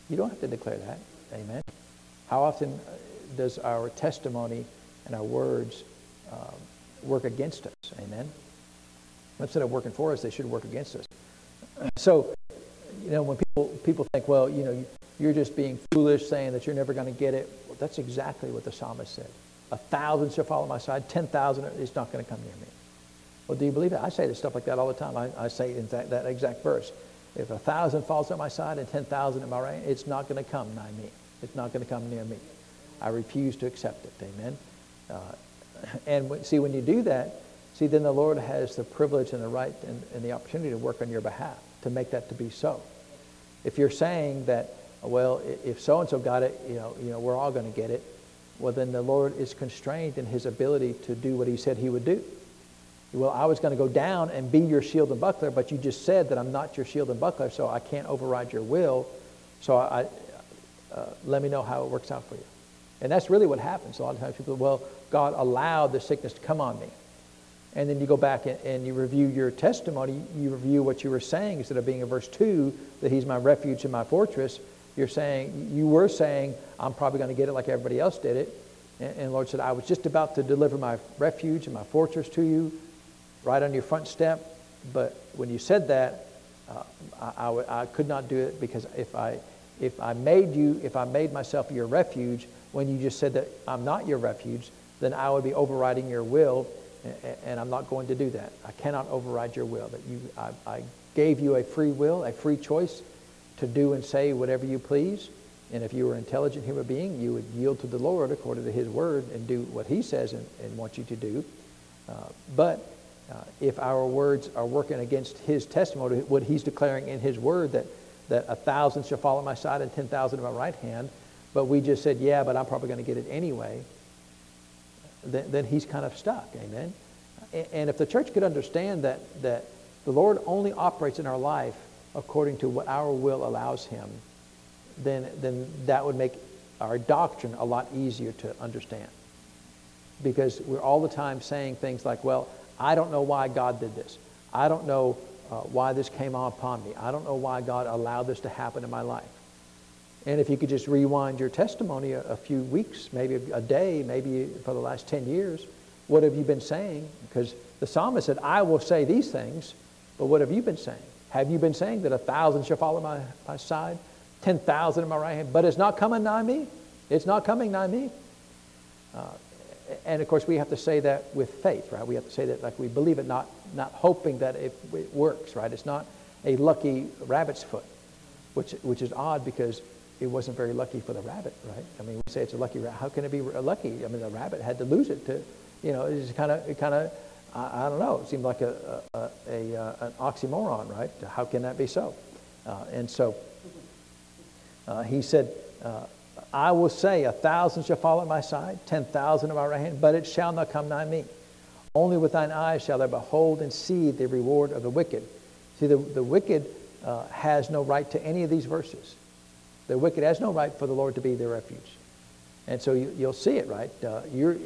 Speaker 1: you don't have to declare that. Amen. How often uh, does our testimony and our words uh, work against us? Amen. Instead of working for us, they should work against us. So, you know, when people people think, well, you know, you're just being foolish, saying that you're never going to get it. Well, that's exactly what the psalmist said. A thousand shall fall at my side, ten thousand is not going to come near me. Well, do you believe it? I say this stuff like that all the time. I, I say in that, that exact verse. If a thousand falls at my side and ten thousand at my right, it's not going to come nigh me. It's not going to come near me. I refuse to accept it. Amen. Uh, and see, when you do that, see, then the Lord has the privilege and the right and, and the opportunity to work on your behalf to make that to be so. If you're saying that, well, if so and so got it, you know, you know, we're all going to get it. Well, then the Lord is constrained in His ability to do what He said He would do. Well, I was going to go down and be your shield and buckler, but you just said that I'm not your shield and buckler, so I can't override your will. So I, uh, let me know how it works out for you. And that's really what happens. A lot of times people, well, God allowed the sickness to come on me. And then you go back and, and you review your testimony. You review what you were saying instead of being in verse 2 that He's my refuge and my fortress. You're saying, you were saying, I'm probably going to get it like everybody else did it. And, and Lord said, I was just about to deliver my refuge and my fortress to you right on your front step. But when you said that, uh, I, I, I could not do it because if I if I made you, if I made myself your refuge, when you just said that I'm not your refuge, then I would be overriding your will, and I'm not going to do that. I cannot override your will. That you, I, I gave you a free will, a free choice to do and say whatever you please. And if you were an intelligent human being, you would yield to the Lord according to His word and do what He says and, and wants you to do. Uh, but uh, if our words are working against His testimony, what He's declaring in His word that that a thousand shall fall at my side and 10,000 at my right hand, but we just said, yeah, but I'm probably going to get it anyway, then, then he's kind of stuck. Amen? And if the church could understand that, that the Lord only operates in our life according to what our will allows him, then, then that would make our doctrine a lot easier to understand. Because we're all the time saying things like, well, I don't know why God did this. I don't know uh, why this came upon me. I don't know why God allowed this to happen in my life. And if you could just rewind your testimony a, a, few weeks, maybe a day, maybe for the last 10 years, what have you been saying? Because the psalmist said, I will say these things, but what have you been saying? Have you been saying that a thousand shall follow my, my side, 10,000 in my right hand, but it's not coming nigh me? It's not coming nigh me. Uh, and of course, we have to say that with faith, right? We have to say that like we believe it, not, not hoping that it, it works, right? It's not a lucky rabbit's foot, which, which is odd because it wasn't very lucky for the rabbit, right? I mean, we say it's a lucky rabbit. How can it be lucky? I mean, the rabbit had to lose it to, you know, it's kind of, it kind of, I, I, don't know, it seemed like a, a, a, a, an oxymoron, right? How can that be so? Uh, and so uh, he said, uh, I will say, a thousand shall fall at my side, ten thousand at my right hand, but it shall not come nigh me. Only with thine eyes shall thou behold and see the reward of the wicked. See, the, the wicked uh, has no right to any of these verses. The wicked has no right for the Lord to be their refuge. And so you, will see it, right? Uh, you're,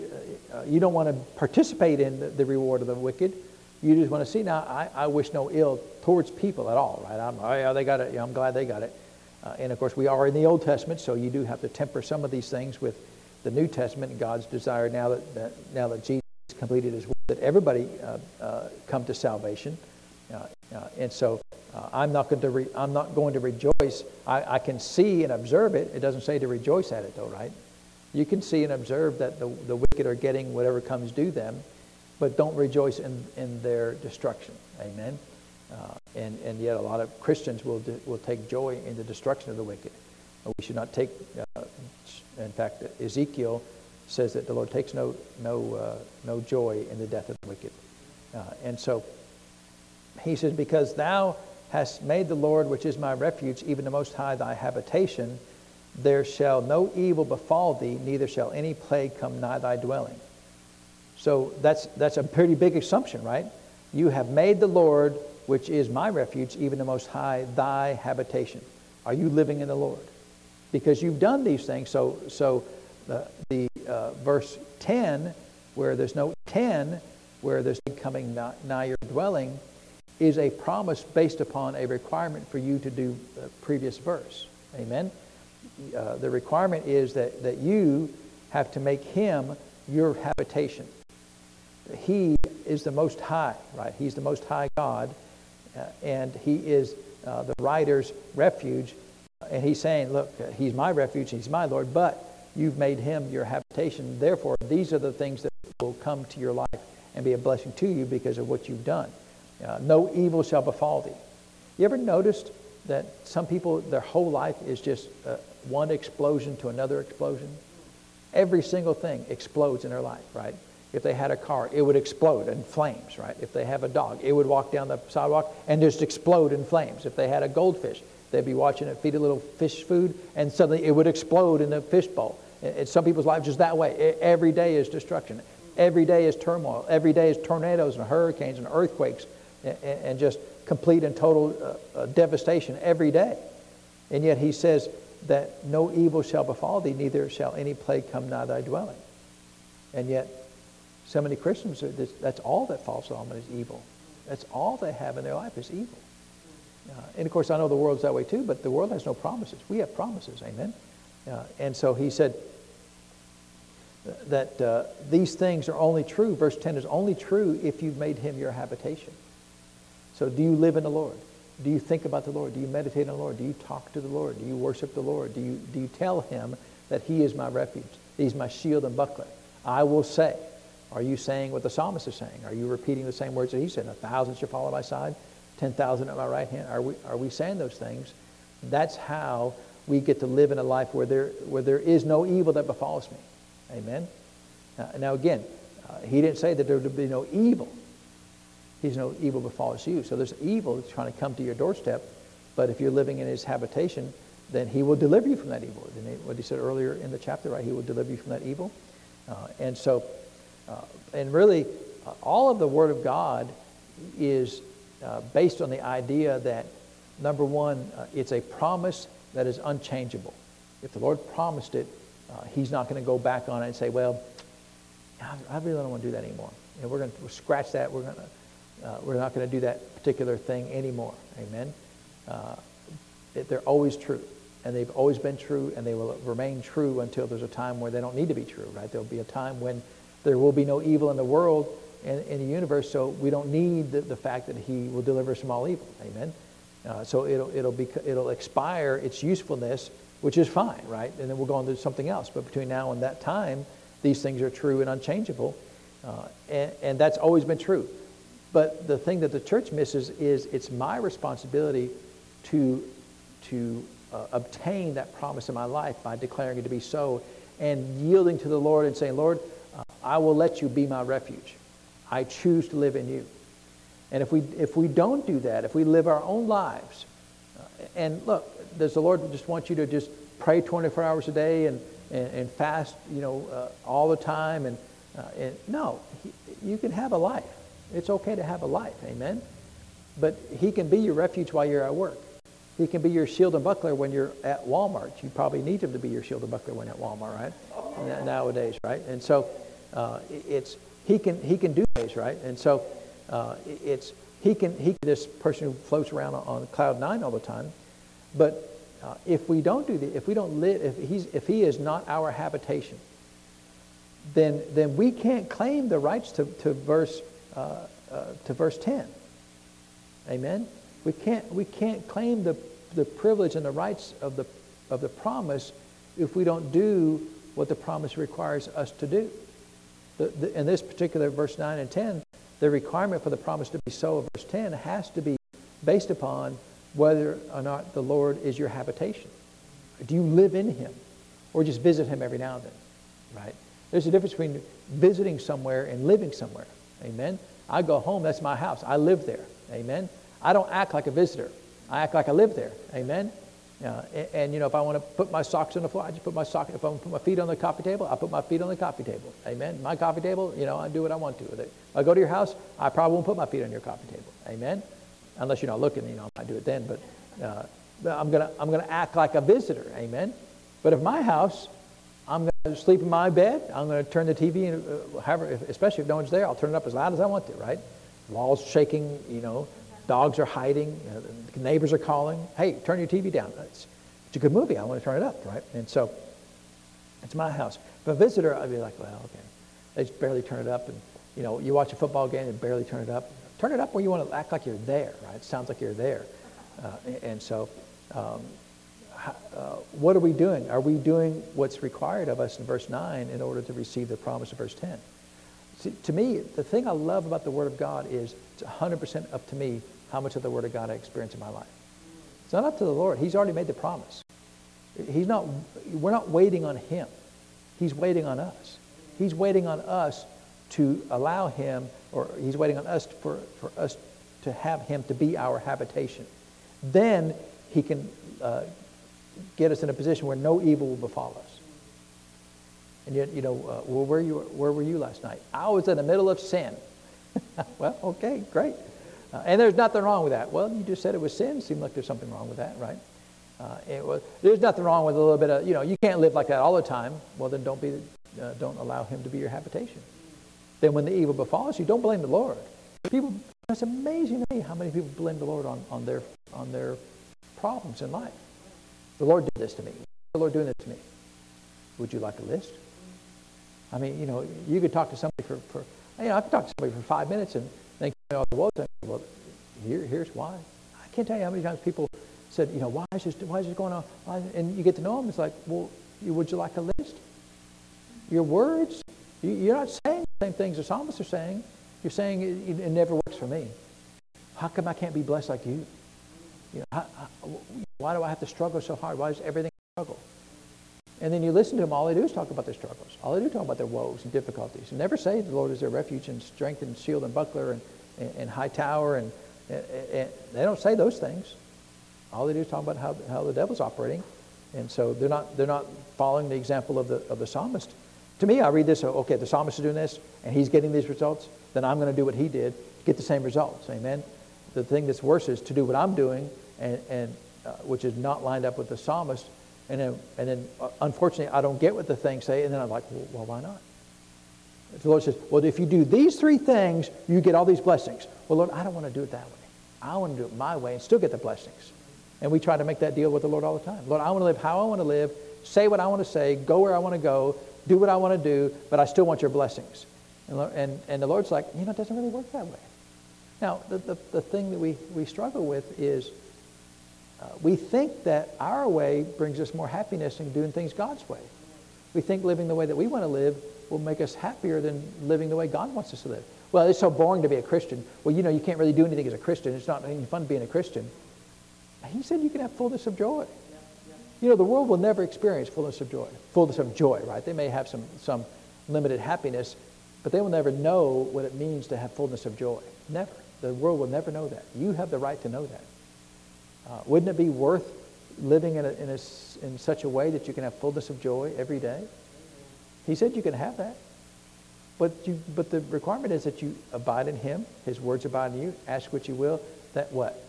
Speaker 1: uh, you don't want to participate in the, the, reward of the wicked. You just want to see. Now, I, I wish no ill towards people at all, right? I'm, oh, yeah, they got it. Yeah, I'm glad they got it. Uh, and of course, we are in the Old Testament, so you do have to temper some of these things with the New Testament and God's desire now that, that now that Jesus completed his work, that everybody uh, uh, come to salvation. Uh, and so uh, I'm, not going to re- I'm not going to rejoice. I, I can see and observe it. It doesn't say to rejoice at it, though, right? You can see and observe that the, the wicked are getting whatever comes due them, but don't rejoice in, in their destruction. Amen. Uh, and, and yet, a lot of Christians will, will take joy in the destruction of the wicked. We should not take, uh, in fact, Ezekiel says that the Lord takes no, no, uh, no joy in the death of the wicked. Uh, and so he says, Because thou hast made the Lord, which is my refuge, even the Most High, thy habitation, there shall no evil befall thee, neither shall any plague come nigh thy dwelling. So that's, that's a pretty big assumption, right? You have made the Lord, which is my refuge, even the Most High, thy habitation. Are you living in the Lord? Because you've done these things. So, so the, the uh, verse 10, where there's no 10, where there's coming nigh, nigh your dwelling, is a promise based upon a requirement for you to do the previous verse. Amen? Uh, the requirement is that, that you have to make him your habitation. He is the most high, right? He's the most high God, uh, and he is uh, the writer's refuge. And he's saying, Look, uh, he's my refuge, he's my Lord, but you've made him your habitation. Therefore, these are the things that will come to your life and be a blessing to you because of what you've done. Uh, no evil shall befall thee. You ever noticed that some people, their whole life is just uh, one explosion to another explosion? Every single thing explodes in their life, right? If they had a car, it would explode in flames, right? If they have a dog, it would walk down the sidewalk and just explode in flames. If they had a goldfish, they'd be watching it feed a little fish food and suddenly it would explode in the fish bowl. Some people's lives just that way. Every day is destruction. Every day is turmoil. Every day is tornadoes and hurricanes and earthquakes and just complete and total uh, uh, devastation every day. And yet he says that no evil shall befall thee, neither shall any plague come nigh thy dwelling. And yet, so many Christians, that's all that falls on them is evil. That's all they have in their life is evil. Uh, and of course, I know the world's that way too, but the world has no promises. We have promises, amen? Uh, and so he said that uh, these things are only true, verse 10 is only true if you've made him your habitation. So, do you live in the Lord? Do you think about the Lord? Do you meditate on the Lord? Do you talk to the Lord? Do you worship the Lord? Do you, do you tell him that he is my refuge? He's my shield and buckler. I will say. Are you saying what the psalmist is saying? Are you repeating the same words that he said? A thousand shall fall at my side, 10,000 at my right hand. Are we, are we saying those things? That's how we get to live in a life where there, where there is no evil that befalls me. Amen? Uh, now, again, uh, he didn't say that there would be no evil. He's no evil befalls you. So there's evil that's trying to come to your doorstep, but if you're living in his habitation, then he will deliver you from that evil. What he said earlier in the chapter, right? He will deliver you from that evil. Uh, and so, uh, and really, uh, all of the Word of God is uh, based on the idea that, number one, uh, it's a promise that is unchangeable. If the Lord promised it, uh, he's not going to go back on it and say, well, I, I really don't want to do that anymore. Know, we're going to scratch that. We're going to uh, we're not going to do that particular thing anymore. Amen. Uh, it, they're always true, and they've always been true, and they will remain true until there's a time where they don't need to be true. Right? There'll be a time when there will be no evil in the world and in the universe, so we don't need the, the fact that He will deliver us from all evil. Amen. Uh, so it'll it'll be it'll expire its usefulness, which is fine, right? And then we'll go on to something else. But between now and that time, these things are true and unchangeable, uh, and, and that's always been true But the thing that the church misses is it's my responsibility to, to uh, obtain that promise in my life by declaring it to be so and yielding to the Lord and saying, Lord, uh, I will let you be my refuge. I choose to live in you. And if we, if we don't do that, if we live our own lives, uh, and look, does the Lord just want you to just pray 24 hours a day and, and, and fast, you know, uh, all the time? And, uh, and no, he, you can have a life. It's okay to have a life, amen? But he can be your refuge while you're at work. He can be your shield and buckler when you're at Walmart. You probably need him to be your shield and buckler when at Walmart, right? Nowadays, right? And so uh, it's he can he can do things, right? And so uh, it's he can he this person who floats around on cloud nine all the time, but uh, if we don't do that, if we don't live, if he's if he is not our habitation, then then we can't claim the rights to to verse uh, uh to verse ten. Amen. We can't, we can't claim the, the privilege and the rights of the, of the promise if we don't do what the promise requires us to do. The, the, in this particular verse 9 and 10, the requirement for the promise to be so of verse 10 has to be based upon whether or not the Lord is your habitation. Do you live in Him or just visit Him every now and then? Right? There's a difference between visiting somewhere and living somewhere. Amen? I go home, that's my house. I live there. Amen? I don't act like a visitor. I act like I live there. Amen? Uh, and, and, you know, if I want to put my socks on the floor, I just put my sock. If I want to put my feet on the coffee table, I put my feet on the coffee table. Amen? My coffee table, you know, I do what I want to with it. I go to your house, I probably won't put my feet on your coffee table. Amen? Unless you're not looking, you know, I might do it then. But, uh, I'm to I'm gonna act like a visitor. Amen? But if my house, sleep in my bed. I'm going to turn the TV, and, uh, however, especially if no one's there, I'll turn it up as loud as I want to, right? Walls shaking, you know, Dogs are hiding. Uh, neighbors are calling. Hey, turn your TV down. It's, it's a good movie. I want to turn it up, right? And so it's my house. If a visitor, I'd be like, well, okay. They just barely turn it up. And, you know, you watch a football game and barely turn it up. Turn it up where you want to act like you're there, right? It sounds like you're there. Uh, and so um, uh, what are we doing? Are we doing what's required of us in verse 9 in order to receive the promise of verse 10? See, to me, the thing I love about the Word of God is it's 100% up to me how much of the Word of God I experience in my life. It's not up to the Lord. He's already made the promise. He's not, we're not waiting on Him. He's waiting on us. He's waiting on us to allow Him, or He's waiting on us for, for us to have Him to be our habitation. Then He can uh, get us in a position where no evil will befall us. And yet, you know, uh, well, where, you, where were you last night? I was in the middle of sin. well, okay, great. Uh, and there's nothing wrong with that. Well, you just said it was sin. Seemed like there's something wrong with that, right? Uh, it was, there's nothing wrong with a little bit of, you know, you can't live like that all the time. Well, then don't be, uh, don't allow him to be your habitation. Then when the evil befalls you, don't blame the Lord. People, it's amazing to me how many people blame the Lord on, on, their, on their problems in life. The Lord did this to me. The Lord doing this to me. Would you like a list? I mean, you know, you could talk to somebody for, for you know, I could talk to somebody for five minutes and think, all the woes. Well, here, here's why. I can't tell you how many times people said, you know, why is this, why is this going on? And you get to know them. It's like, well, would you like a list? Your words, you're not saying the same things the psalmists are saying. You're saying it, it never works for me. How come I can't be blessed like you? You know, how, how, why do I have to struggle so hard? Why is everything struggle? And then you listen to them, all they do is talk about their struggles. All they do is talk about their woes and difficulties. And never say the Lord is their refuge and strength and shield and buckler and, and, and high tower. And, and, and, they don't say those things. All they do is talk about how, how the devil's operating. And so they're not, they're not following the example of the, of the psalmist. To me, I read this, oh, okay, the psalmist is doing this, and he's getting these results, then I'm going to do what he did get the same results. Amen? The thing that's worse is to do what I'm doing, and, and uh, which is not lined up with the psalmist, and then, and then uh, unfortunately, I don't get what the things say, and then I'm like, well, well, why not? The Lord says, well, if you do these three things, you get all these blessings. Well, Lord, I don't want to do it that way. I want to do it my way and still get the blessings. And we try to make that deal with the Lord all the time. Lord, I want to live how I want to live, say what I want to say, go where I want to go, do what I want to do, but I still want your blessings. And, and, and the Lord's like, you know, it doesn't really work that way. Now, the, the, the thing that we, we struggle with is uh, we think that our way brings us more happiness than doing things God's way. We think living the way that we want to live will make us happier than living the way God wants us to live. Well, it's so boring to be a Christian. Well, you know, you can't really do anything as a Christian. It's not any fun being a Christian. He said you can have fullness of joy. You know, the world will never experience fullness of joy. Fullness of joy, right? They may have some, some limited happiness, but they will never know what it means to have fullness of joy. Never. The world will never know that. You have the right to know that. Uh, wouldn't it be worth living in, a, in, a, in such a way that you can have fullness of joy every day? He said you can have that. But, you, but the requirement is that you abide in him, his words abide in you, ask what you will, that what?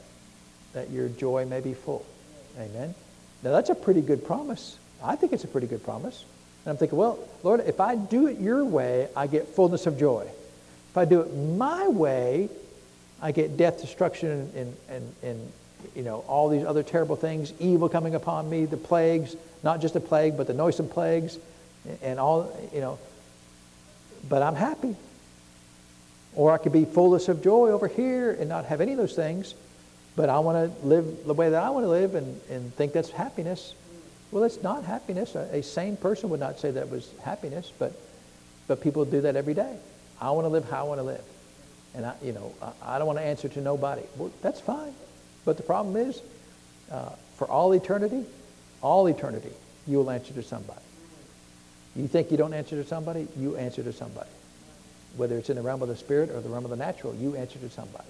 Speaker 1: That your joy may be full. Amen. Now that's a pretty good promise. I think it's a pretty good promise. And I'm thinking, well, Lord, if I do it your way, I get fullness of joy. If I do it my way, I get death, destruction, and, and, and, you know, all these other terrible things, evil coming upon me, the plagues, not just a plague, but the noisome plagues, and all, you know. But I'm happy. Or I could be fullness of joy over here and not have any of those things, but I want to live the way that I want to live and, and think that's happiness. Well, it's not happiness. A, a sane person would not say that was happiness, but, but people do that every day. I want to live how I want to live. And I, you know, I, I don't want to answer to nobody. Well, that's fine. But the problem is, uh, for all eternity, all eternity, you will answer to somebody. You think you don't answer to somebody, you answer to somebody. Whether it's in the realm of the spirit or the realm of the natural, you answer to somebody.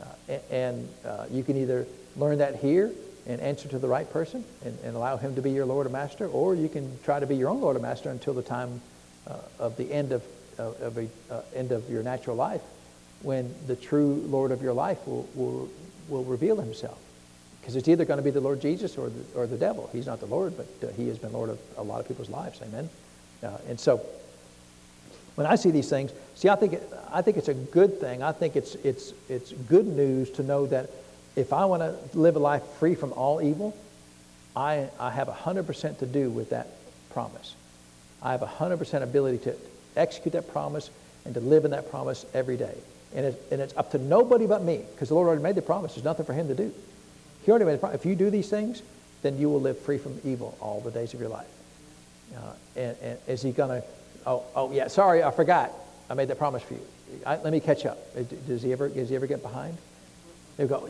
Speaker 1: Uh, and uh, you can either learn that here and answer to the right person and, and, allow him to be your Lord and Master, or you can try to be your own Lord and Master until the time uh, of the end of, of a, uh, end of your natural life, when the true Lord of your life will, will, will reveal himself. Because it's either going to be the Lord Jesus or the, or the devil. He's not the Lord, but uh, he has been Lord of a lot of people's lives. Amen. Uh, and so, when I see these things, see, I think, I think it's a good thing. I think it's, it's, it's good news to know that if I want to live a life free from all evil, I, I have 100% to do with that promise. I have 100% ability to execute that promise and to live in that promise every day. And, it, and it's up to nobody but me, because the Lord already made the promise. There's nothing for him to do. He already made the promise. If you do these things, then you will live free from evil all the days of your life. Uh, and, and, is he going to, oh, oh, yeah, sorry, I forgot. I made that promise for you. I, let me catch up. Uh, does he ever, does he ever get behind? They go,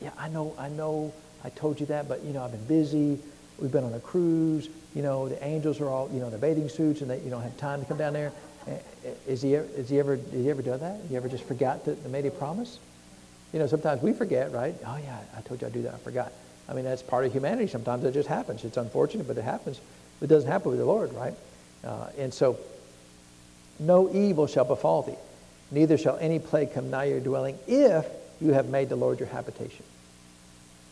Speaker 1: yeah, I know, I know, I told you that, but, you know, I've been busy. We've been on a cruise. You know, the angels are all, you know, in bathing suits, and they, you don't have time to come down there. Is he, is he ever, did he ever do that? He ever just forgot that they made a promise? You know, sometimes we forget, right? Oh, yeah, I told you I'd do that. I forgot. I mean, that's part of humanity. Sometimes it just happens. It's unfortunate, but it happens. It doesn't happen with the Lord, right? Uh, and so, no evil shall befall thee, neither shall any plague come nigh your dwelling if you have made the Lord your habitation.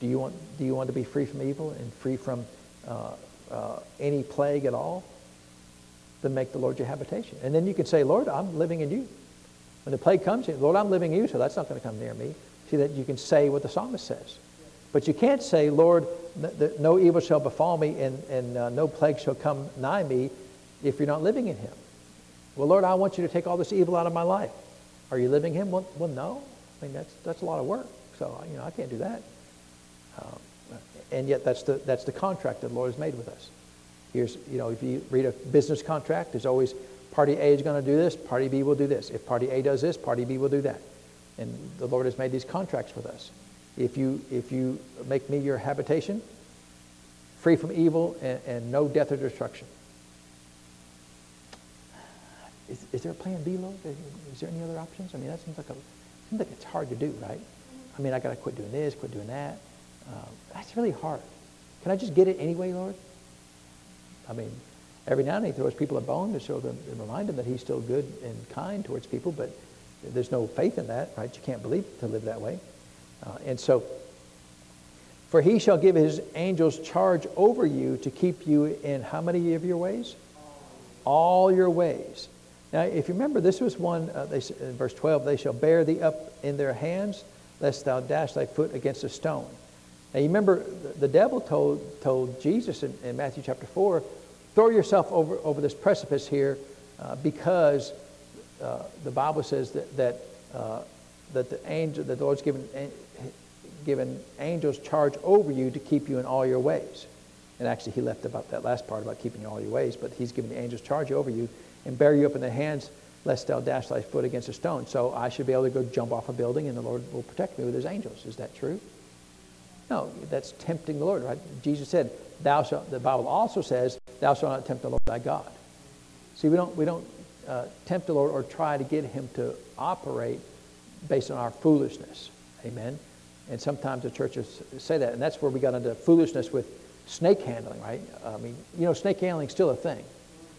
Speaker 1: Do you want, do you want to be free from evil and free from uh, uh, any plague at all? Then make the Lord your habitation. And then you can say, Lord, I'm living in you. When the plague comes, Lord, I'm living in you, so that's not going to come near me. See that you can say what the psalmist says. But you can't say, Lord, no evil shall befall me and, and uh, no plague shall come nigh me if you're not living in him. Well, Lord, I want you to take all this evil out of my life. Are you living him? Well, well no. I mean, that's, that's a lot of work. So, you know, I can't do that. Um, and yet that's the, that's the contract that the Lord has made with us. Here's, you know, if you read a business contract, there's always party A is going to do this, party B will do this. If party A does this, party B will do that. And the Lord has made these contracts with us. If you, if you make me your habitation, free from evil and, and no death or destruction. Is, is there a plan B, Lord? Is there any other options? I mean, that seems like, a, seems like it's hard to do, right? I mean, I got to quit doing this, quit doing that. Um, that's really hard. Can I just get it anyway, Lord? I mean, every now and then he throws people a bone to show them, to remind them that he's still good and kind towards people, but there's no faith in that, right? You can't believe to live that way. Uh, and so, for he shall give his angels charge over you to keep you in how many of your ways? All your ways. Now, if you remember, this was one, uh, they, in verse 12, they shall bear thee up in their hands, lest thou dash thy foot against a stone. Now, you remember, the, devil told, told Jesus in, in, Matthew chapter 4, throw yourself over, over this precipice here uh, because uh, the Bible says that, that, uh, that the angel, that the Lord's given, given angels charge over you to keep you in all your ways. And actually, he left about that last part about keeping you in all your ways, but he's given the angels charge over you and bear you up in their hands lest thou dash thy foot against a stone. So I should be able to go jump off a building and the Lord will protect me with his angels. Is that true? No, that's tempting the Lord, right? Jesus said, thou shalt, the Bible also says, thou shalt not tempt the Lord thy God. See, we don't, we don't uh, tempt the Lord or try to get him to operate based on our foolishness. Amen? And sometimes the churches say that, and that's where we got into foolishness with snake handling, right? I mean, you know, snake handling is still a thing.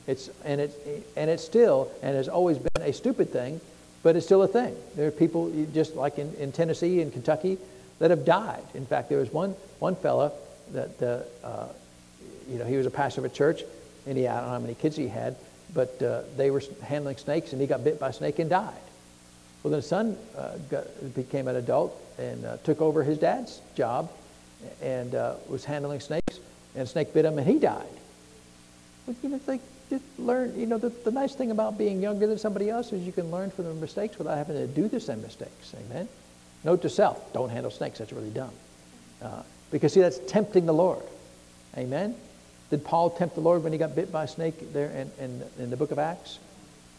Speaker 1: It's, and, it, and it's still, and has always been a stupid thing, but it's still a thing. There are people, just like in, in Tennessee and Kentucky, that have died. In fact, there was one, one fella that, uh, uh, you know, he was a pastor of a church, and he, I don't know how many kids he had, but uh, they were handling snakes, and he got bit by a snake and died. Well, then his son uh, got, became an adult and uh, took over his dad's job and uh, was handling snakes, and a snake bit him, and he died. Well, you know, think, just learn, you know, the, the nice thing about being younger than somebody else is you can learn from their mistakes without having to do the same mistakes. Amen? Note to self, don't handle snakes. That's really dumb. Uh, because, see, that's tempting the Lord. Amen? Did Paul tempt the Lord when he got bit by a snake there in, in, in the book of Acts?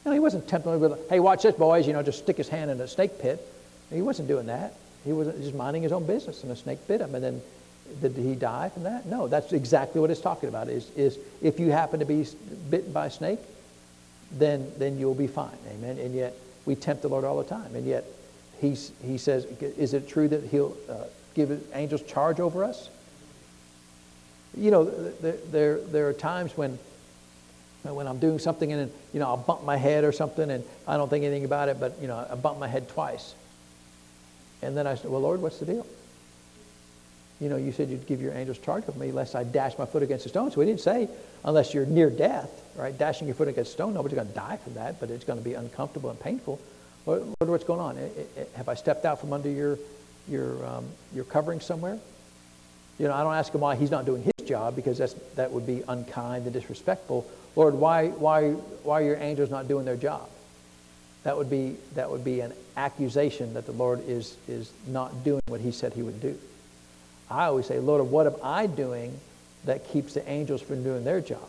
Speaker 1: No, he wasn't tempting the Lord with, hey, watch this, boys, you know, just stick his hand in a snake pit. He wasn't doing that. He was just minding his own business, and a snake bit him. And then did he die from that? No, that's exactly what it's talking about. Is, is if you happen to be bitten by a snake, then, then you'll be fine. Amen. And yet we tempt the Lord all the time. And yet he's, he says, is it true that he'll uh, give angels charge over us? You know, there, there, are times when, when I'm doing something and, you know, I'll bump my head or something and I don't think anything about it, but, you know, I bump my head twice. And then I said, well, Lord, what's the deal? You know, you said you'd give your angels charge over me lest I dash my foot against a stone. So we didn't say unless you're near death, right? Dashing your foot against a stone, nobody's going to die from that, but it's going to be uncomfortable and painful. Lord, what's going on? Have I stepped out from under your, your, um, your covering somewhere? You know, I don't ask him why he's not doing his job because that's, that would be unkind and disrespectful. Lord, why, why, why are your angels not doing their job? That would be, that would be an accusation that the Lord is, is not doing what he said he would do. I always say, Lord, what am I doing that keeps the angels from doing their job?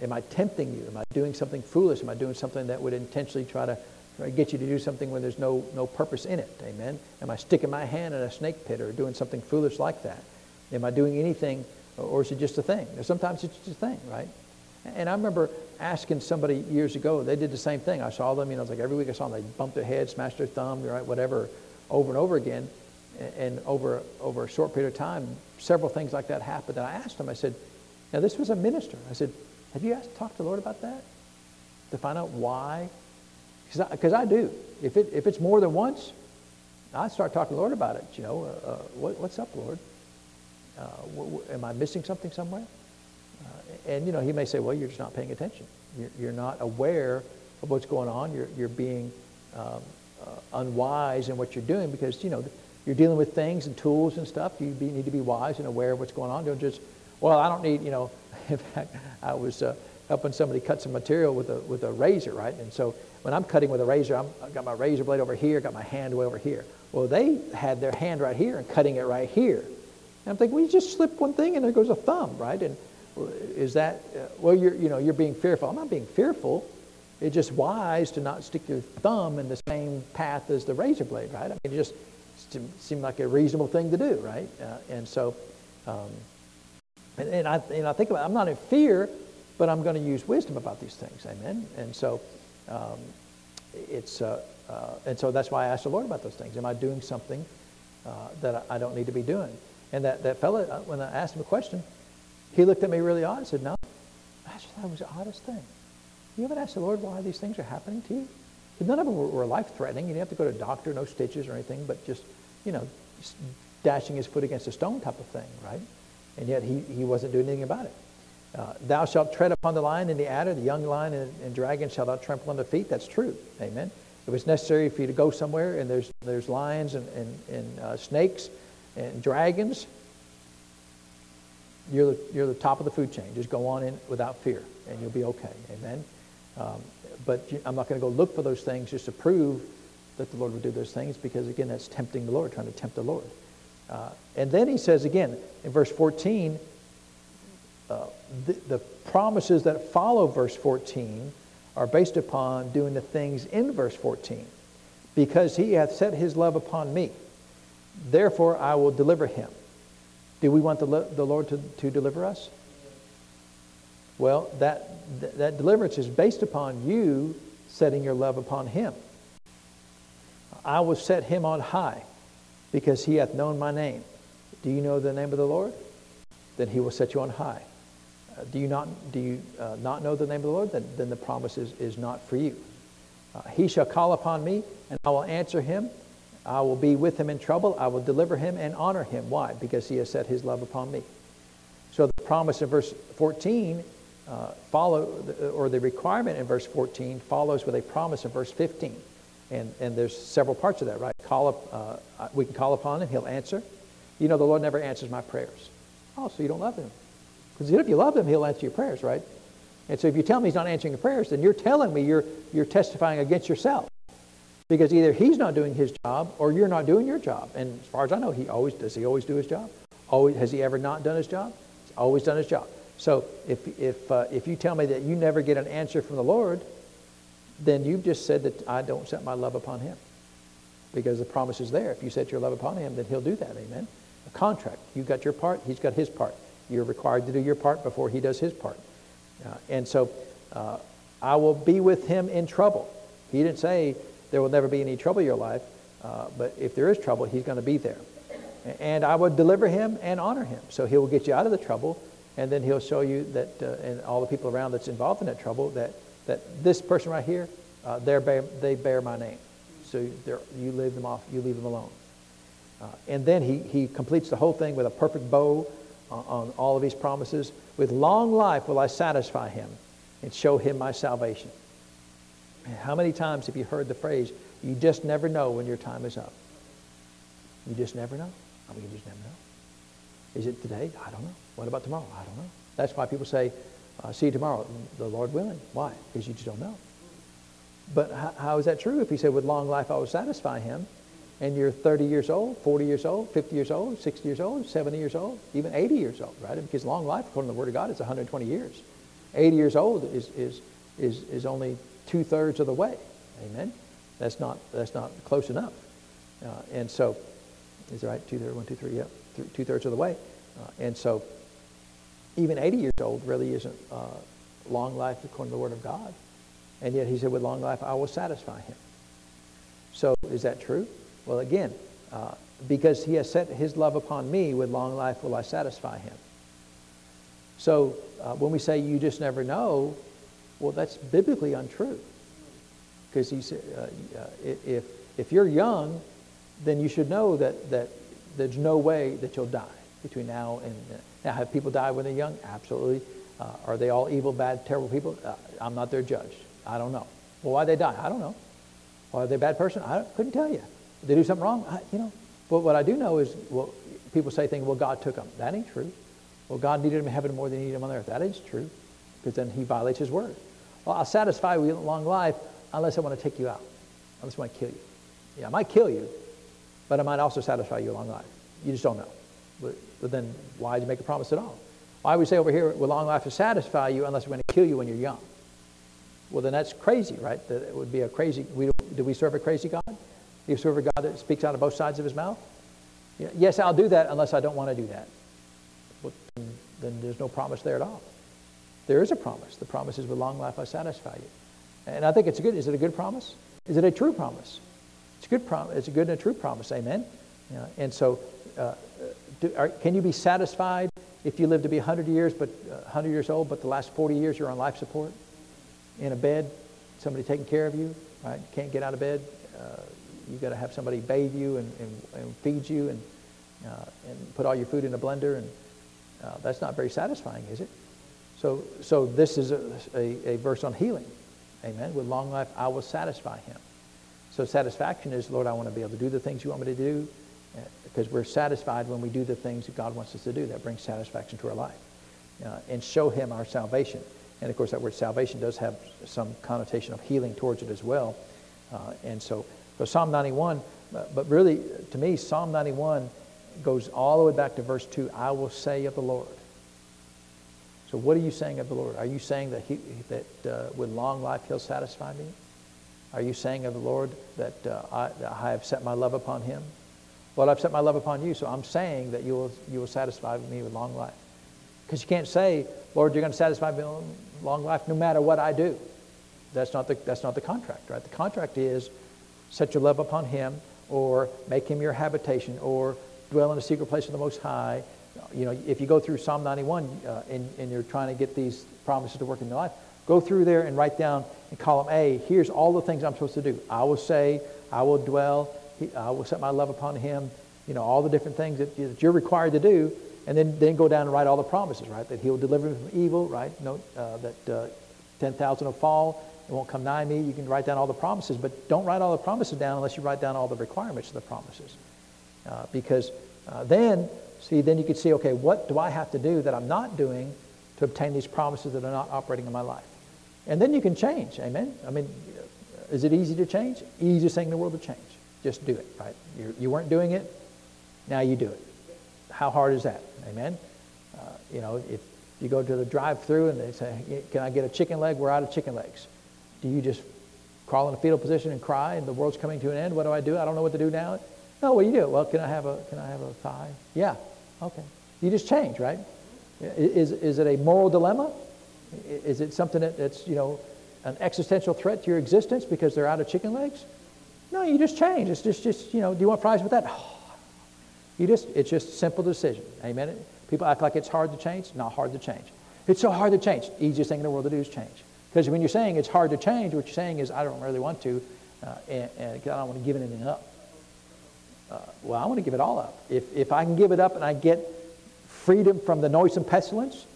Speaker 1: Am I tempting you? Am I doing something foolish? Am I doing something that would intentionally try to, to get you to do something when there's no, no purpose in it? Amen? Am I sticking my hand in a snake pit or doing something foolish like that? Am I doing anything, or is it just a thing? Sometimes it's just a thing, right? And I remember asking somebody years ago, they did the same thing. I saw them, you know, it's like every week I saw them, they bumped their head, smashed their thumb, right, whatever, over and over again. And over, over a short period of time, several things like that happened. And I asked them, I said, now this was a minister. I said, have you asked, talked to the Lord about that? To find out why? Because I, I, do. If, it, if it's more than once, I start talking to the Lord about it. You know, uh, uh, what, what's up, Lord? Uh, w- w- am I missing something somewhere? Uh, and, you know, he may say, well, you're just not paying attention. You're, you're not aware of what's going on. You're, you're being um, uh, unwise in what you're doing because, you know, you're dealing with things and tools and stuff. You be, need to be wise and aware of what's going on. Don't just, well, I don't need, you know, in fact, I was uh, helping somebody cut some material with a, with a razor, right? And so when I'm cutting with a razor, I'm, I've got my razor blade over here, got my hand way over here. Well, they had their hand right here and cutting it right here. And I'm thinking, well, you just slip one thing and there goes a thumb, right? And is that, uh, well, you're, you know, you're being fearful. I'm not being fearful. It's just wise to not stick your thumb in the same path as the razor blade, right? I mean, it just seemed like a reasonable thing to do, right? Uh, and so, um, and, and, I, and I think about it, I'm not in fear, but I'm going to use wisdom about these things, amen? And so, um, it's, uh, uh, and so that's why I asked the Lord about those things. Am I doing something uh, that I don't need to be doing? And that, that fellow, uh, when I asked him a question, he looked at me really odd and said, No, I just thought it was the oddest thing. You ever asked the Lord why these things are happening to you? None of them were, were life threatening. You didn't have to go to a doctor, no stitches or anything, but just, you know, just dashing his foot against a stone type of thing, right? And yet he, he wasn't doing anything about it. Uh, thou shalt tread upon the lion and the adder, the young lion and, and dragon shalt thou trample under feet. That's true. Amen. It was necessary for you to go somewhere and there's, there's lions and, and, and uh, snakes and dragons, you're the, you're the top of the food chain. Just go on in without fear, and you'll be okay. Amen. Um, but I'm not going to go look for those things just to prove that the Lord would do those things, because again, that's tempting the Lord, trying to tempt the Lord. Uh, and then he says again in verse 14, uh, the, the, promises that follow verse 14 are based upon doing the things in verse 14. Because he hath set his love upon me, therefore I will deliver him. Do we want the, the Lord to, to deliver us? Well, that, that deliverance is based upon you setting your love upon him. I will set him on high because he hath known my name. Do you know the name of the Lord? Then he will set you on high. Do you not, do you, uh, not know the name of the Lord? Then, then the promise is, is not for you. Uh, he shall call upon me, and I will answer him. I will be with him in trouble. I will deliver him and honor him. Why? Because he has set his love upon me. So the promise in verse 14 uh, follow, or the requirement in verse 14 follows with a promise in verse 15. And, and there's several parts of that, right? Call up, uh, we can call upon him, he'll answer. You know, the Lord never answers my prayers. Oh, so you don't love him. Because if you love him, he'll answer your prayers, right? And so if you tell me he's not answering your prayers, then you're telling me you're, you're testifying against yourself. Because either he's not doing his job or you're not doing your job. And as far as I know, he always does he always do his job? Always has he ever not done his job? He's always done his job. So if, if, uh, if you tell me that you never get an answer from the Lord, then you've just said that I don't set my love upon him. Because the promise is there. If you set your love upon him, then he'll do that. Amen. A contract. You've got your part, he's got his part. You're required to do your part before he does his part. Uh, and so uh, I will be with him in trouble. He didn't say there will never be any trouble in your life, uh, but if there is trouble, he's going to be there. And I will deliver him and honor him. So he will get you out of the trouble, and then he'll show you that, uh, and all the people around that's involved in that trouble, that, that this person right here, uh, bear, they bear my name. So you leave them off, you leave them alone. Uh, and then he, he completes the whole thing with a perfect bow on, all of his promises. With long life will I satisfy him and show him my salvation. How many times have you heard the phrase, you just never know when your time is up? You just never know. I mean, you just never know. Is it today? I don't know. What about tomorrow? I don't know. That's why people say, uh, see you tomorrow, the Lord willing. Why? Because you just don't know. But how is that true? If he said, with long life I will satisfy him, and you're 30 years old, 40 years old, 50 years old, 60 years old, 70 years old, even 80 years old, right? Because long life, according to the Word of God, is 120 years. 80 years old is, is, is, is only two thirds of the way. Amen? That's not, that's not close enough. Uh, and so, is that right? Two thirds, one, two, three, yeah, two thirds of the way. Uh, and so, even 80 years old really isn't uh, long life according to the Word of God. And yet he said, with long life, I will satisfy him. So is that true? Well, again, uh, because he has set his love upon me, with long life will I satisfy him. So uh, when we say you just never know, well, that's biblically untrue. Because he said, uh, uh if, if you're young, then you should know that, that there's no way that you'll die between now and uh, now. Have people died when they're young? Absolutely. Uh, are they all evil, bad, terrible people? I'm not their judge. I don't know. Well, why they die? I don't know. Why are they a bad person? I couldn't tell you. They do something wrong? I, you know. But what I do know is, well, people say things, well, God took them. That ain't true. Well, God needed them in heaven more than he needed them on earth. That is true, because then he violates his word. Well, I'll satisfy you with a long life unless I want to take you out, unless I want to kill you. Yeah, I might kill you, but I might also satisfy you a long life. You just don't know. But, but then why did you make a promise at all? Why would we say over here, with long life to satisfy you unless we're going to kill you when you're young? Well, then that's crazy, right? That it would be a crazy. We, do we serve a crazy God? You serve a God that speaks out of both sides of his mouth? Yes, I'll do that unless I don't want to do that. But then there's no promise there at all. There is a promise. The promise is with long life I satisfy you. And I think it's a good, is it a good promise? Is it a true promise? It's a good promise. It's a good and a true promise. Amen. Yeah. And so, uh, do, are, can you be satisfied if you live to be 100 years, but uh, 100 years old, but the last 40 years you're on life support? in a bed, somebody taking care of you, right? Can't get out of bed. Uh, you've got to have somebody bathe you and, and, and feed you and, uh, and put all your food in a blender. And uh, that's not very satisfying, is it? So, so this is a, a, a verse on healing. Amen. With long life, I will satisfy him. So satisfaction is, Lord, I want to be able to do the things you want me to do because uh, we're satisfied when we do the things that God wants us to do. That brings satisfaction to our life. Uh, and show him our salvation. And of course, that word salvation does have some connotation of healing towards it as well. Uh, and so, so Psalm 91, but, really, to me, Psalm 91 goes all the way back to verse 2 I will say of the Lord. So what are you saying of the Lord? Are you saying that, he, that uh, with long life he'll satisfy me? Are you saying of the Lord that, uh, I, that I have set my love upon him? Lord, I've set my love upon you, so I'm saying that you will, you will satisfy me with long life. Because you can't say, Lord, you're going to satisfy me with long life no matter what I do. That's not the, that's not the contract, right? The contract is set your love upon him or make him your habitation or dwell in the secret place of the Most High. You know, if you go through Psalm 91 uh, and, and you're trying to get these promises to work in your life, go through there and write down in column A, here's all the things I'm supposed to do. I will say, I will dwell, I will set my love upon him, you know, all the different things that, that you're required to do, and then, then go down and write all the promises, right? That he'll deliver me from evil, right? Note uh, that uh, 10,000 will fall, it won't come nigh me. You can write down all the promises, but don't write all the promises down unless you write down all the requirements of the promises. Uh, because uh, then, see, then you can see, okay, what do I have to do that I'm not doing to obtain these promises that are not operating in my life? And then you can change, amen? I mean, is it easy to change? Easiest thing in the world to change. Just do it, right? You, you weren't doing it, now you do it. How hard is that? Amen? Uh, you know, if you go to the drive through and they say, Can I get a chicken leg? We're out of chicken legs. Do you just crawl in a fetal position and cry and the world's coming to an end? What do I do? I don't know what to do now. No, what do you do? Well, can I have a, can I have a thigh? Yeah, okay. You just change, right? Is, is it a moral dilemma? Is it something that, that's, you know, an existential threat to your existence because they're out of chicken legs? No, you just change. It's just, just you know, do you want fries with that? Oh. You just, it's just a simple decision. Amen. People act like it's hard to change. Not hard to change. It's so hard to change. Easiest thing in the world to do is change. Because when you're saying it's hard to change, what you're saying is, I don't really want to, uh, and, and, I don't want to give anything up. Uh, well, I want to give it all up. If, if I can give it up and I get freedom from the noisome pestilence,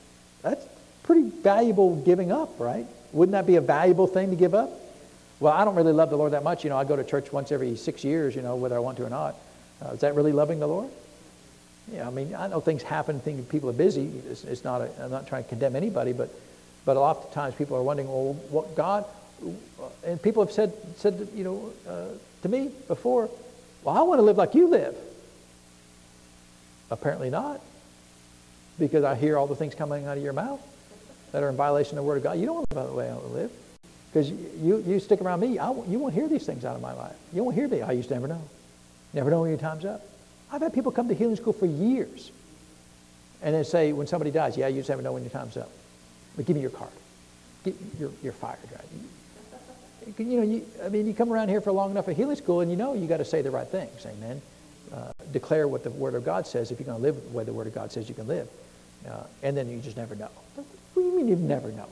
Speaker 1: that's pretty valuable giving up, right? Wouldn't that be a valuable thing to give up? Well, I don't really love the Lord that much. You know, I go to church once every six years, you know, whether I want to or not. Uh, is that really loving the Lord? Yeah, I mean, I know things happen, things, people are busy. It's, it's not a, I'm not trying to condemn anybody, but but oftentimes people are wondering, well, what God, and people have said, said you know, uh, to me before, well, I want to live like you live. Apparently not, because I hear all the things coming out of your mouth that are in violation of the Word of God. You don't want to live the way I want to live. Because you, you stick around me, I, you won't hear these things out of my life. You won't hear me. I used to never know. Never know when your time's up. I've had people come to healing school for years and then say, when somebody dies, yeah, you just never know when your time's up. But give me your card. Get, you're, you're fired, right? You know, you, I mean, you come around here for long enough at healing school, and you know you got to say the right things. Amen. Uh, declare what the Word of God says if you're going to live the way the Word of God says you can live. Uh, and then you just never know. What do you mean you never know?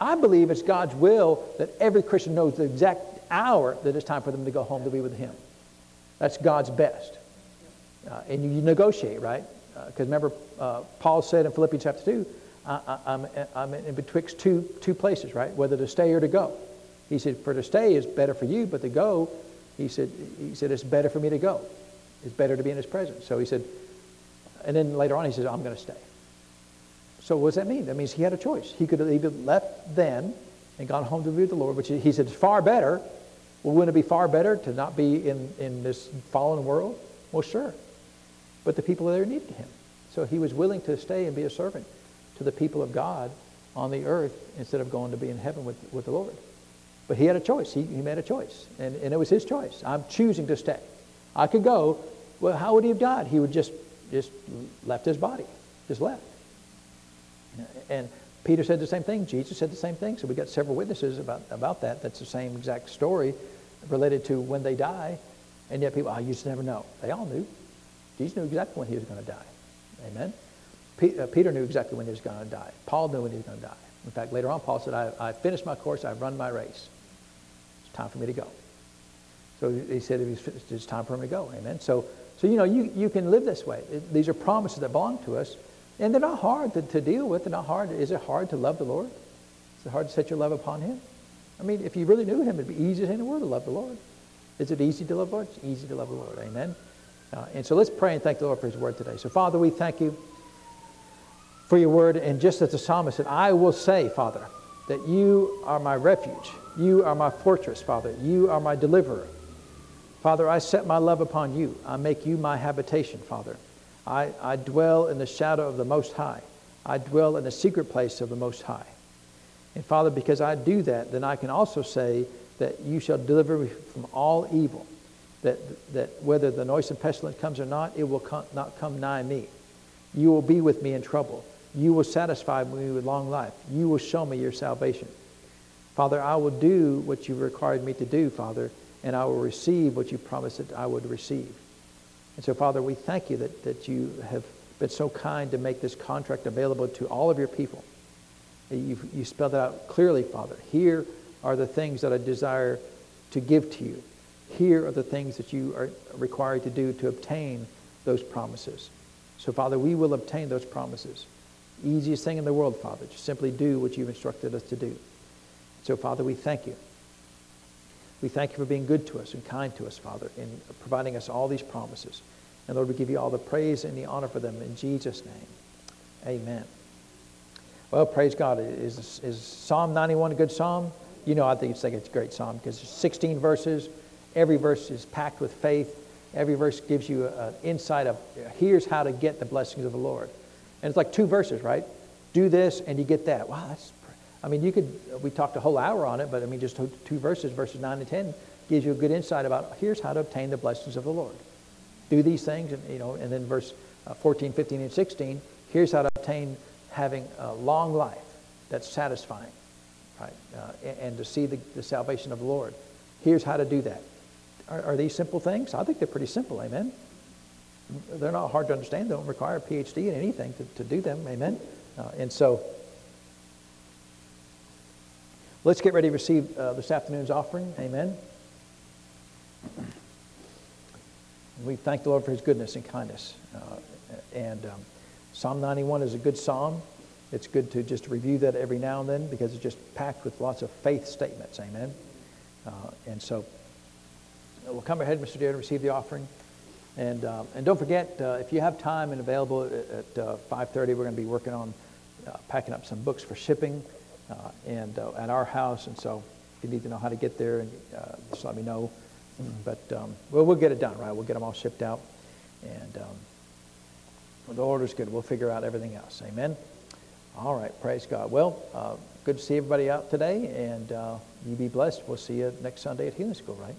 Speaker 1: I believe it's God's will that every Christian knows the exact hour that it's time for them to go home to be with Him. That's God's best. Uh, and you, you, negotiate, right? Because uh, remember, uh, Paul said in Philippians chapter 2, I, am I'm in betwixt two, two places, right? Whether to stay or to go. He said, for to stay is better for you, but to go, he said, he said, it's better for me to go. It's better to be in his presence. So he said, and then later on he says, I'm going to stay. So what does that mean? That means he had a choice. He could have either left then and gone home to be with the Lord, which he said is far better. Well, wouldn't it be far better to not be in, in this fallen world? Well, sure. But the people there needed him. So he was willing to stay and be a servant to the people of God on the earth instead of going to be in heaven with, with the Lord. But he had a choice. He, he made a choice. And, and it was his choice. I'm choosing to stay. I could go. Well, how would he have died? He would just, just left his body. Just left. And Peter said the same thing. Jesus said the same thing. So we got several witnesses about, about that. That's the same exact story related to when they die. And yet people, oh, used to never know. They all knew. Jesus knew exactly when he was going to die. Amen. Uh, Peter knew exactly when he was going to die. Paul knew when he was going to die. In fact, later on, Paul said, I, I finished my course, I've run my race. It's time for me to go. So he said it's time for him to go. Amen. So, so you know, you, you can live this way. It, these are promises that belong to us, and they're not hard to, to deal with. They're not hard. Is it hard to love the Lord? Is it hard to set your love upon Him? I mean, if you really knew Him, it'd be easy in the world to love the Lord. Is it easy to love the Lord? It's easy to love the Lord. Amen. Uh, and so let's pray and thank the Lord for His word today. So, Father, we thank you for your word. And just as the psalmist said, I will say, Father, that you are my refuge. You are my fortress, Father. You are my deliverer. Father, I set my love upon you. I make you my habitation, Father. I, I dwell in the shadow of the Most High. I dwell in the secret place of the Most High. And Father, because I do that, then I can also say that you shall deliver me from all evil, that, that whether the noise noisome pestilence comes or not, it will come, not come nigh me. You will be with me in trouble. You will satisfy me with long life. You will show me your salvation. Father, I will do what you required me to do, Father, and I will receive what you promised that I would receive. And so, Father, we thank you that, that you have been so kind to make this contract available to all of your people. You, you spelled it out clearly, Father. Here are the things that I desire to give to you. Here are the things that you are required to do to obtain those promises. So, Father, we will obtain those promises. Easiest thing in the world, Father, Just simply do what you've instructed us to do. So, Father, we thank you. We thank you for being good to us and kind to us, Father, in providing us all these promises. And Lord, we give you all the praise and the honor for them in Jesus' name. Amen. Well, praise God. Is, is Psalm 91 a good psalm? You know, I think it's, like it's a great psalm because it's 16 verses. Every verse is packed with faith. Every verse gives you an insight of here's how to get the blessings of the Lord. And it's like two verses, right? Do this and you get that. Wow, that's, I mean, you could, we talked a whole hour on it, but I mean, just two verses, verses 9 and 10, gives you a good insight about here's how to obtain the blessings of the Lord. Do these things, and, you know, and then verse uh, 14, 15, and 16, here's how to obtain having a long life that's satisfying, right? Uh, and, to see the, the, salvation of the Lord. Here's how to do that. Are, are, these simple things? I think they're pretty simple, amen? They're not hard to understand. They don't require a PhD in anything to, to do them, amen? Uh, and so, let's get ready to receive uh, this afternoon's offering, amen? We thank the Lord for his goodness and kindness. Uh, and um, Psalm 91 is a good psalm. It's good to just review that every now and then because it's just packed with lots of faith statements. Amen. Uh, and so we'll come ahead, Mr. Deere, to receive the offering. And, uh, and don't forget, uh, if you have time and available at, at 5.30, uh, we're going to be working on uh, packing up some books for shipping uh, and at our house. And so if you need to know how to get there, and just let me know. But um, well, we'll get it done, right? We'll get them all shipped out. And um, the order's good. We'll figure out everything else. Amen. All right. Praise God. Well, uh, good to see everybody out today, and uh, you be blessed. We'll see you next Sunday at Healing School, right?